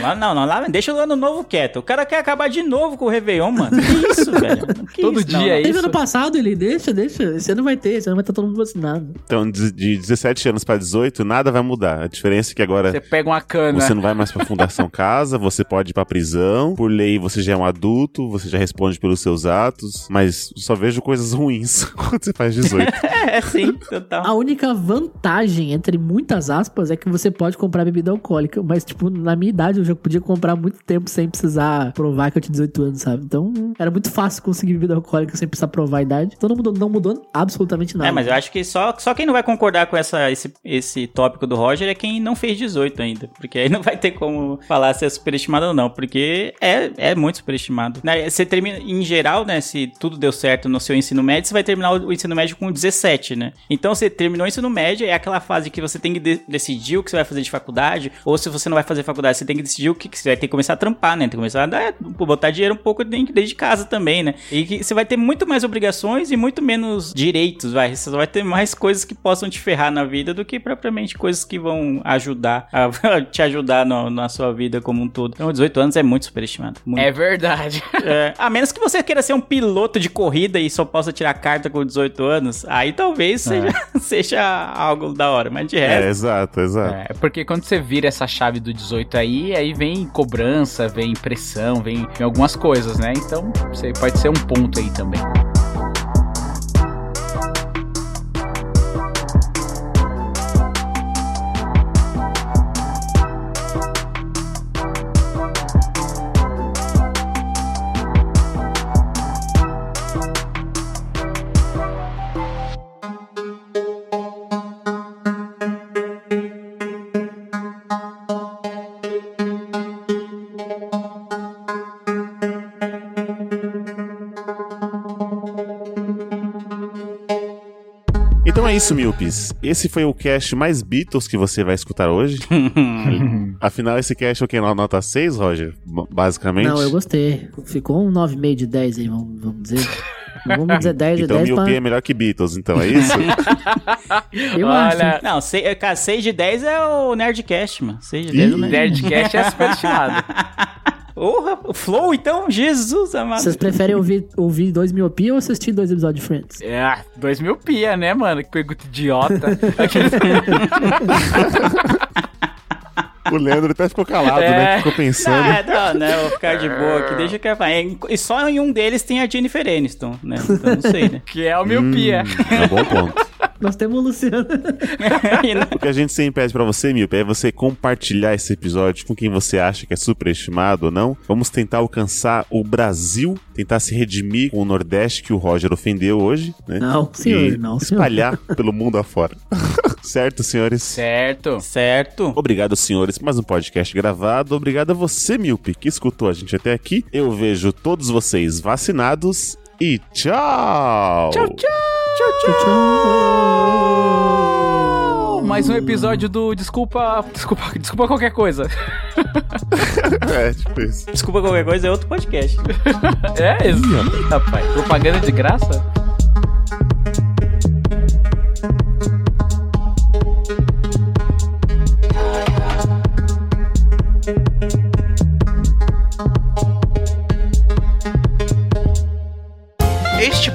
Não, lá não, não, lá deixa o ano novo quieto. O cara quer acabar de novo com o Réveillon, mano. Que isso, velho? Que (laughs) Todo isso? dia Não, é não. Teve isso? ano passado, ele deixa, deixa. Esse ano vai ter, esse ano vai estar todo mundo vacinado. Então, de, de 17 anos pra 18, nada vai mudar. A diferença é que agora Você pega uma cana. Você não vai mais pra Fundação (laughs) Casa, você pode ir pra prisão. Por lei, você já é um adulto, você já responde pelos seus atos. Mas só vejo coisas ruins (laughs) quando você faz 18. É, sim, total. A única vantagem, entre muitas aspas, é que você pode comprar bebida alcoólica. Mas, tipo, na minha idade eu já podia comprar muito tempo sem precisar provar que eu tinha 18 anos, sabe? Então, era muito fácil conseguir bebida alcoólica sem precisar provar a idade. Então não mudou, não mudou absolutamente nada. É, mas eu acho que só, só quem não vai concordar com essa, esse, esse tópico do Roger é quem não fez 18 ainda. Porque aí não vai ter como falar se é superestimado ou não. Porque é, é muito superestimado. Né, Você termina, em geral, né? Se tudo deu certo no seu ensino médio, você vai terminar o ensino médio com 17, né? Então você terminou o ensino médio, é aquela fase que você tem que de- decidir o que você vai fazer de faculdade. Ou se você não vai fazer faculdade, você tem que decidir decidir o que, que você vai ter que começar a trampar, né? Tem que começar a dar, botar dinheiro um pouco dentro de casa também, né? E que você vai ter muito mais obrigações e muito menos direitos, vai. Você vai ter mais coisas que possam te ferrar na vida do que propriamente coisas que vão ajudar, a, (laughs) te ajudar no- na sua vida como um todo. Então, 18 anos é muito superestimado. Muito. É verdade. É, a menos que você queira ser um piloto de corrida e só possa tirar carta com 18 anos, aí talvez seja, (laughs) seja algo da hora, mas de É, resto. exato, exato. É, porque quando você vira essa chave do 18 aí, aí vem cobrança, vem pressão, vem, vem algumas coisas, né? Então, você pode ser um ponto aí também. Então é isso, Milpis. Esse foi o cast mais Beatles que você vai escutar hoje. (laughs) Afinal, esse cast é o que? Nota 6, Roger? Basicamente. Não, eu gostei. Ficou um 9,5 de 10 aí, vamos, vamos dizer. Vamos dizer 10 de Então 10 pra... Miopia é melhor que Beatles, então é isso? (laughs) Eu acho. Olha, Não, sei- cara, 6 de 10 é o Nerdcast, mano. 6 de 10 é o Nerdcast. (laughs) Nerdcast é superestimado. Porra, o Flow, então? Jesus amado. Vocês preferem ouvir, ouvir dois miopia ou assistir dois episódios de Friends? É, dois mil pia, né, mano? Que pergunta idiota. (laughs) o Leandro até ficou calado, É. né? Ficou Não, pensando. é, não, né? Eu vou ficar de boa aqui, deixa que eu falar. E só em um deles tem a Jennifer Aniston, né? Então não sei, né? (laughs) que é o miopia. É um bom ponto. Nós temos o Luciano. (laughs) E O que a gente sempre pede pra você, Miope, é você compartilhar esse episódio com quem você acha que é superestimado ou não. Vamos tentar alcançar o Brasil, tentar se redimir com o Nordeste que o Roger ofendeu hoje, né? Não, senhor, e não, senhor. espalhar pelo mundo afora. (laughs) certo, senhores? Certo. certo. Obrigado, senhores, mais um podcast gravado. Obrigado a você, Milpe, que escutou a gente até aqui. Eu vejo todos vocês vacinados e tchau! Tchau, tchau! Tchau, tchau. Mais um episódio do Desculpa. Desculpa, desculpa qualquer coisa. (laughs) É, tipo isso. Desculpa qualquer coisa, é outro podcast. É, isso. Ih, rapaz. Propaganda de graça?